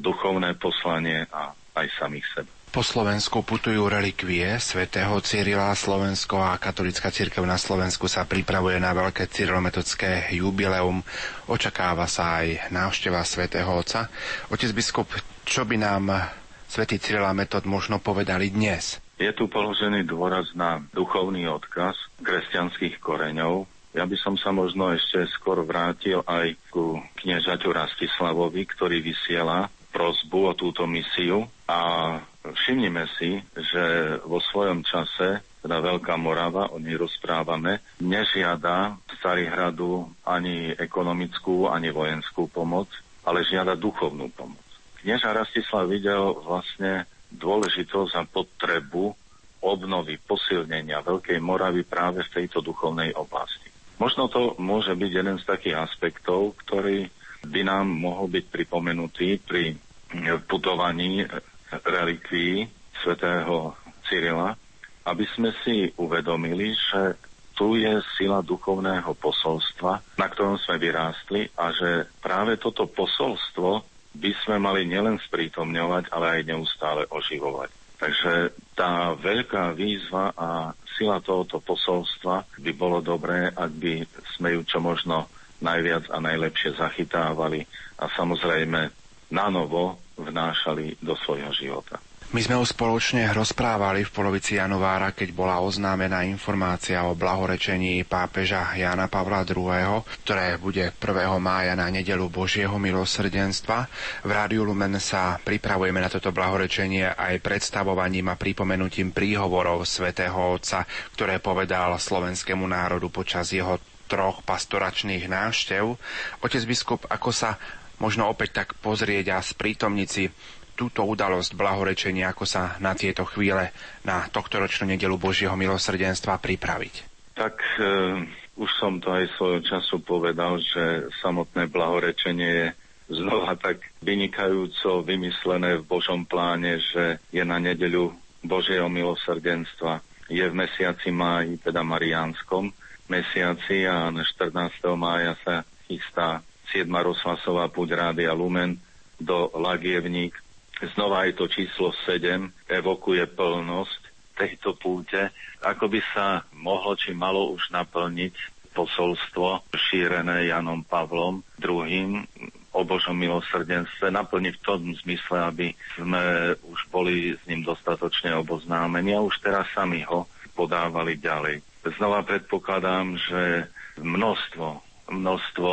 duchovné poslanie a aj samých seba. Po Slovensku putujú relikvie svätého Cyrila. Slovensko a katolická církev na Slovensku sa pripravuje na veľké cyrilometodské jubileum. Očakáva sa aj návšteva svätého Otca. Otec biskup, čo by nám svätý Cyrila metod možno povedali dnes? Je tu položený dôraz na duchovný odkaz kresťanských koreňov, ja by som sa možno ešte skôr vrátil aj ku kniežaťu Rastislavovi, ktorý vysiela prozbu o túto misiu a všimnime si, že vo svojom čase, teda Veľká Morava, o nej rozprávame, nežiada Starihradu ani ekonomickú, ani vojenskú pomoc, ale žiada duchovnú pomoc. Knieža Rastislav videl vlastne dôležitosť a potrebu obnovy, posilnenia Veľkej Moravy práve v tejto duchovnej oblasti. Možno to môže byť jeden z takých aspektov, ktorý by nám mohol byť pripomenutý pri putovaní relikví svätého Cyrila, aby sme si uvedomili, že tu je sila duchovného posolstva, na ktorom sme vyrástli a že práve toto posolstvo by sme mali nielen sprítomňovať, ale aj neustále oživovať. Takže tá veľká výzva a sila tohoto posolstva by bolo dobré, ak by sme ju čo možno najviac a najlepšie zachytávali a samozrejme na novo vnášali do svojho života. My sme už spoločne rozprávali v polovici januára, keď bola oznámená informácia o blahorečení pápeža Jana Pavla II., ktoré bude 1. mája na nedelu Božieho milosrdenstva. V Rádiu Lumen sa pripravujeme na toto blahorečenie aj predstavovaním a pripomenutím príhovorov svätého Otca, ktoré povedal slovenskému národu počas jeho troch pastoračných návštev. Otec biskup, ako sa možno opäť tak pozrieť a sprítomniť si túto udalosť blahorečenia, ako sa na tieto chvíle, na tohtoročnú nedelu Božieho milosrdenstva pripraviť? Tak e, už som to aj svojho času povedal, že samotné blahorečenie je znova tak vynikajúco vymyslené v Božom pláne, že je na nedeľu Božieho milosrdenstva. Je v mesiaci máji, teda mariánskom mesiaci a na 14. mája sa chystá 7. rozhlasová púť Rádia Lumen do Lagievník Znova aj to číslo 7 evokuje plnosť tejto púte, ako by sa mohlo či malo už naplniť posolstvo šírené Janom Pavlom II o Božom milosrdenstve, naplniť v tom zmysle, aby sme už boli s ním dostatočne oboznámení a už teraz sami ho podávali ďalej. Znova predpokladám, že množstvo, množstvo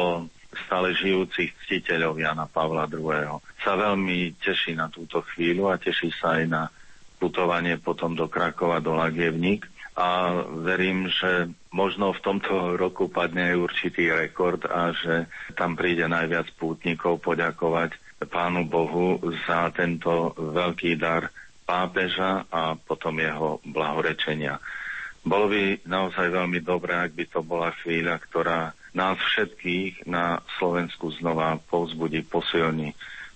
stále žijúcich ctiteľov Jana Pavla II. sa veľmi teší na túto chvíľu a teší sa aj na putovanie potom do Krakova, do Lagievník a verím, že možno v tomto roku padne aj určitý rekord a že tam príde najviac pútnikov poďakovať Pánu Bohu za tento veľký dar pápeža a potom jeho blahorečenia. Bolo by naozaj veľmi dobré, ak by to bola chvíľa, ktorá nás všetkých na Slovensku znova povzbudí, posilní,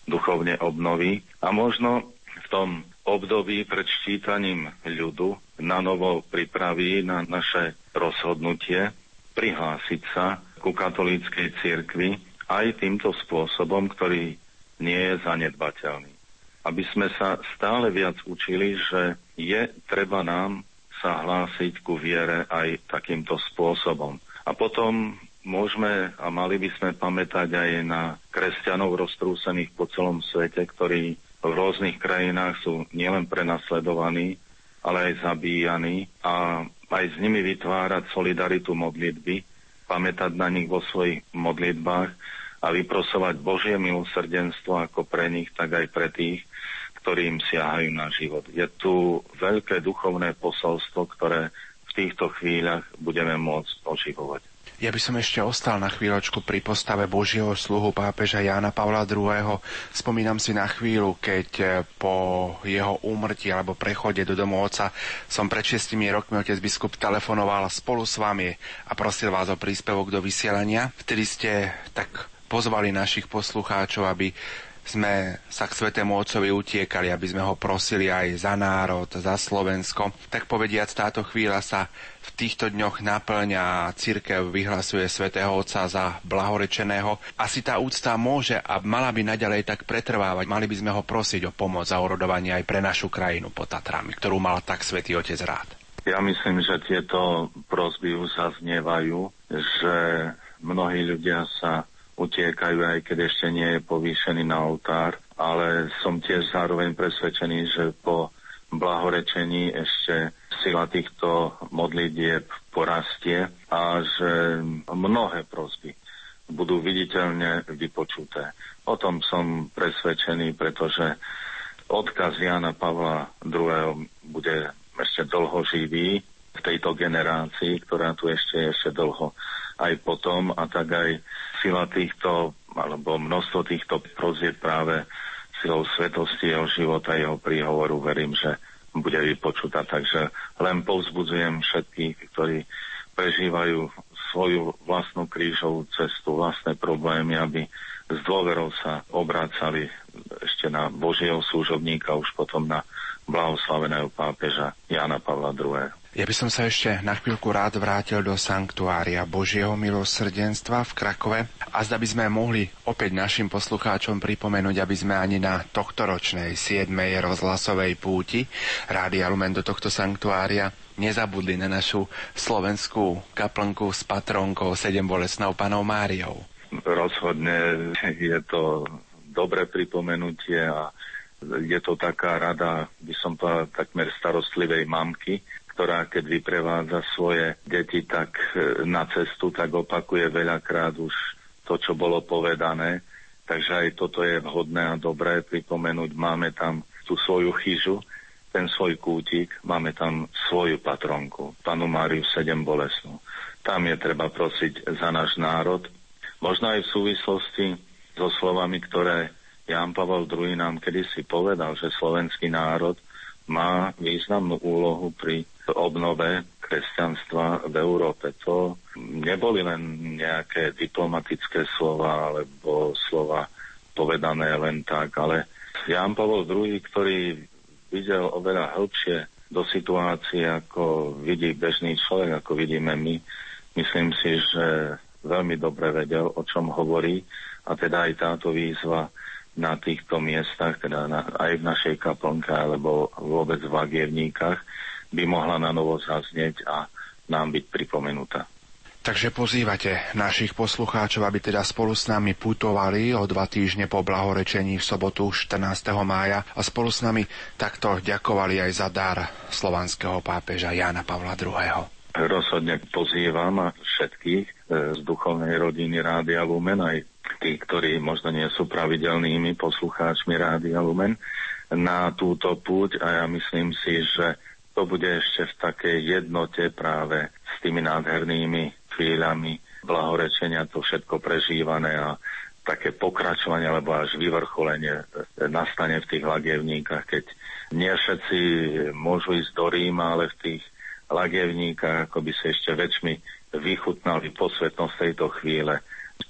duchovne obnoví a možno v tom období pred ščítaním ľudu na novo pripraví na naše rozhodnutie prihlásiť sa ku katolíckej cirkvi aj týmto spôsobom, ktorý nie je zanedbateľný. Aby sme sa stále viac učili, že je treba nám sa hlásiť ku viere aj takýmto spôsobom. A potom môžeme a mali by sme pamätať aj na kresťanov roztrúsených po celom svete, ktorí v rôznych krajinách sú nielen prenasledovaní, ale aj zabíjaní a aj s nimi vytvárať solidaritu modlitby, pamätať na nich vo svojich modlitbách a vyprosovať Božie milosrdenstvo ako pre nich, tak aj pre tých, ktorým siahajú na život. Je tu veľké duchovné posolstvo, ktoré v týchto chvíľach budeme môcť oživovať. Ja by som ešte ostal na chvíľočku pri postave Božieho sluhu pápeža Jána Pavla II. Spomínam si na chvíľu, keď eh, po jeho úmrtí alebo prechode do domu oca som pred šestimi rokmi otec biskup telefonoval spolu s vami a prosil vás o príspevok do vysielania. Vtedy ste tak pozvali našich poslucháčov, aby sme sa k Svetému Otcovi utiekali, aby sme ho prosili aj za národ, za Slovensko. Tak povediac, táto chvíľa sa v týchto dňoch naplňa a církev vyhlasuje Svetého Otca za blahorečeného. Asi tá úcta môže a mala by naďalej tak pretrvávať. Mali by sme ho prosiť o pomoc a orodovanie aj pre našu krajinu pod Tatrami, ktorú mal tak Svetý Otec rád. Ja myslím, že tieto prosby už zaznievajú, že mnohí ľudia sa utiekajú, aj keď ešte nie je povýšený na oltár, ale som tiež zároveň presvedčený, že po blahorečení ešte sila týchto modlitieb porastie a že mnohé prosby budú viditeľne vypočuté. O tom som presvedčený, pretože odkaz Jana Pavla II. bude ešte dlho živý v tejto generácii, ktorá tu ešte ešte dlho aj potom a tak aj sila týchto, alebo množstvo týchto prozieb práve silou svetosti jeho života, jeho príhovoru, verím, že bude vypočutá. Takže len povzbudzujem všetkých, ktorí prežívajú svoju vlastnú krížovú cestu, vlastné problémy, aby s dôverou sa obrácali ešte na Božieho služobníka, už potom na blahoslaveného pápeža Jana Pavla II. Ja by som sa ešte na chvíľku rád vrátil do sanktuária Božieho milosrdenstva v Krakove a zda by sme mohli opäť našim poslucháčom pripomenúť, aby sme ani na tohtoročnej 7. rozhlasovej púti Rádia Lumen do tohto sanktuária nezabudli na našu slovenskú kaplnku s patronkou sedem bolesnou panou Máriou. Rozhodne je to dobré pripomenutie a je to taká rada, by som povedal, takmer starostlivej mamky, ktorá keď vyprevádza svoje deti tak e, na cestu, tak opakuje veľakrát už to, čo bolo povedané. Takže aj toto je vhodné a dobré pripomenúť. Máme tam tú svoju chyžu, ten svoj kútik, máme tam svoju patronku, panu Máriu sedem bolesnú. Tam je treba prosiť za náš národ. Možno aj v súvislosti so slovami, ktoré Ján Pavel II nám kedysi povedal, že slovenský národ má významnú úlohu pri obnove kresťanstva v Európe. To neboli len nejaké diplomatické slova alebo slova povedané len tak, ale Jan Pavel II, ktorý videl oveľa hĺbšie do situácie, ako vidí bežný človek, ako vidíme my, myslím si, že veľmi dobre vedel, o čom hovorí a teda aj táto výzva na týchto miestach, teda na, aj v našej kaplnke alebo vôbec v Agievníkach, by mohla na novo zaznieť a nám byť pripomenutá. Takže pozývate našich poslucháčov, aby teda spolu s nami putovali o dva týždne po blahorečení v sobotu 14. mája a spolu s nami takto ďakovali aj za dar slovanského pápeža Jana Pavla II. Rozhodne pozývam všetkých e, z duchovnej rodiny Rádia Lumen, aj tí, ktorí možno nie sú pravidelnými poslucháčmi Rádia Lumen, na túto púť. A ja myslím si, že to bude ešte v takej jednote práve s tými nádhernými chvíľami blahorečenia, to všetko prežívané a také pokračovanie alebo až vyvrcholenie nastane v tých lagievníkach, keď nie všetci môžu ísť do Ríma, ale v tých lagievníkach ako by sa ešte väčšmi vychutnali posvetnosť tejto chvíle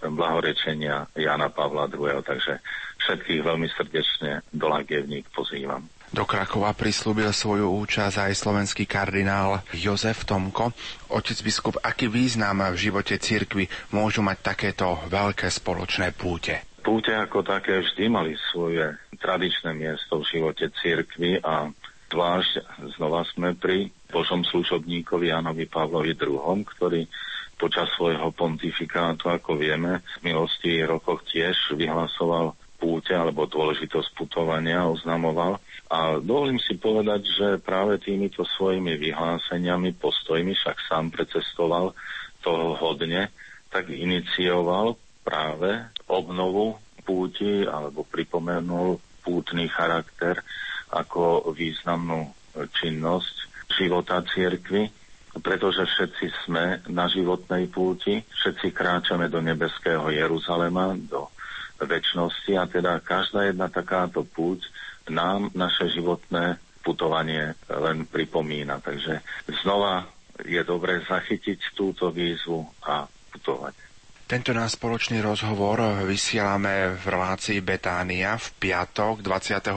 blahorečenia Jana Pavla II. Takže všetkých veľmi srdečne do lagievník pozývam. Do Krakova prislúbil svoju účasť aj slovenský kardinál Jozef Tomko. Otec biskup, aký význam v živote cirkvy môžu mať takéto veľké spoločné púte? Púte ako také vždy mali svoje tradičné miesto v živote cirkvy a zvlášť znova sme pri Božom služobníkovi Janovi Pavlovi II, ktorý počas svojho pontifikátu, ako vieme, v milosti rokoch tiež vyhlasoval púte alebo dôležitosť putovania oznamoval. A dovolím si povedať, že práve týmito svojimi vyhláseniami, postojmi, však sám precestoval toho hodne, tak inicioval práve obnovu púti alebo pripomenul pútny charakter ako významnú činnosť života cirkvy. Pretože všetci sme na životnej púti, všetci kráčame do nebeského Jeruzalema, do väčšnosti a teda každá jedna takáto púť nám naše životné putovanie len pripomína. Takže znova je dobre zachytiť túto výzvu a putovať. Tento náš spoločný rozhovor vysielame v relácii Betánia v piatok 25.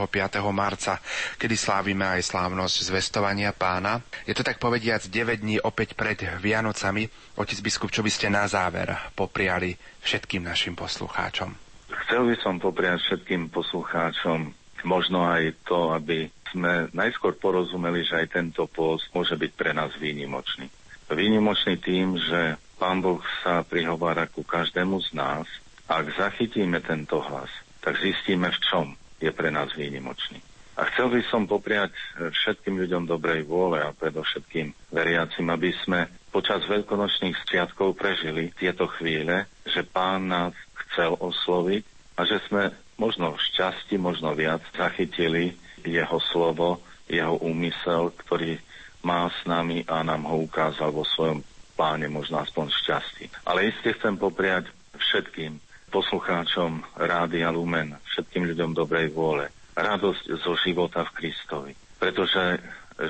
marca, kedy slávime aj slávnosť zvestovania pána. Je to tak povediac 9 dní opäť pred Vianocami. Otec biskup, čo by ste na záver popriali všetkým našim poslucháčom? Chcel by som popriať všetkým poslucháčom možno aj to, aby sme najskôr porozumeli, že aj tento post môže byť pre nás výnimočný. Výnimočný tým, že Pán Boh sa prihovára ku každému z nás. Ak zachytíme tento hlas, tak zistíme, v čom je pre nás výnimočný. A chcel by som popriať všetkým ľuďom dobrej vôle a predovšetkým veriacim, aby sme počas veľkonočných sviatkov prežili tieto chvíle, že Pán nás chcel osloviť a že sme možno v šťastí, možno viac zachytili jeho slovo, jeho úmysel, ktorý má s nami a nám ho ukázal vo svojom pláne možno aspoň šťastí. Ale iste chcem popriať všetkým poslucháčom Rádia Lumen, všetkým ľuďom dobrej vôle, radosť zo života v Kristovi. Pretože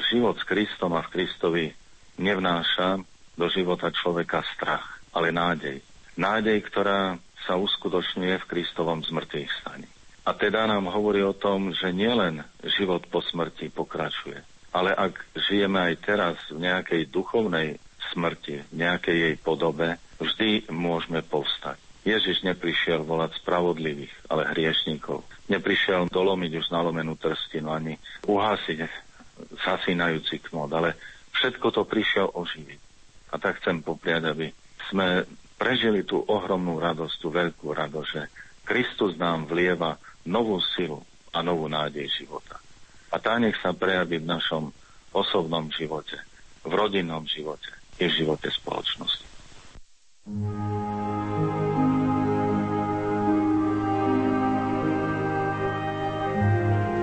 život s Kristom a v Kristovi nevnáša do života človeka strach, ale nádej. Nádej, ktorá sa uskutočňuje v Kristovom zmrtvých stane. A teda nám hovorí o tom, že nielen život po smrti pokračuje, ale ak žijeme aj teraz v nejakej duchovnej smrti, v nejakej jej podobe, vždy môžeme povstať. Ježiš neprišiel volať spravodlivých, ale hriešníkov. Neprišiel dolomiť už nalomenú trstinu, ani uhasiť zasínajúci knot, ale všetko to prišiel oživiť. A tak chcem popriať, aby sme prežili tú ohromnú radosť, tú veľkú radosť, že Kristus nám vlieva novú silu a novú nádej života. A tá nech sa prejaví v našom osobnom živote, v rodinnom živote, v živote spoločnosti.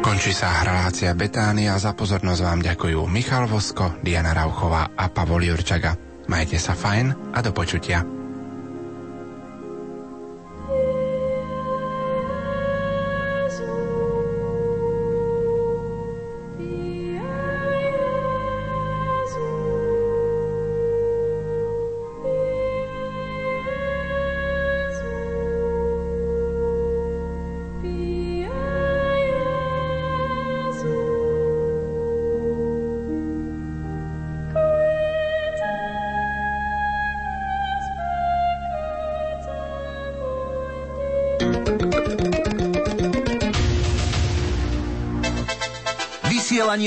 Končí sa relácia Betánia. Za pozornosť vám ďakujú Michal Vosko, Diana Rauchová a Pavol Jurčaga. Majte sa fajn a do počutia.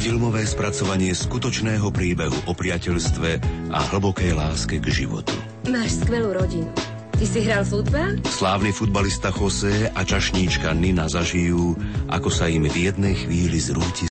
filmové spracovanie skutočného príbehu o priateľstve a hlbokej láske k životu. Máš skvelú rodinu. Ty si hral futbal? Slávny futbalista Jose a čašníčka Nina zažijú, ako sa im v jednej chvíli zrúti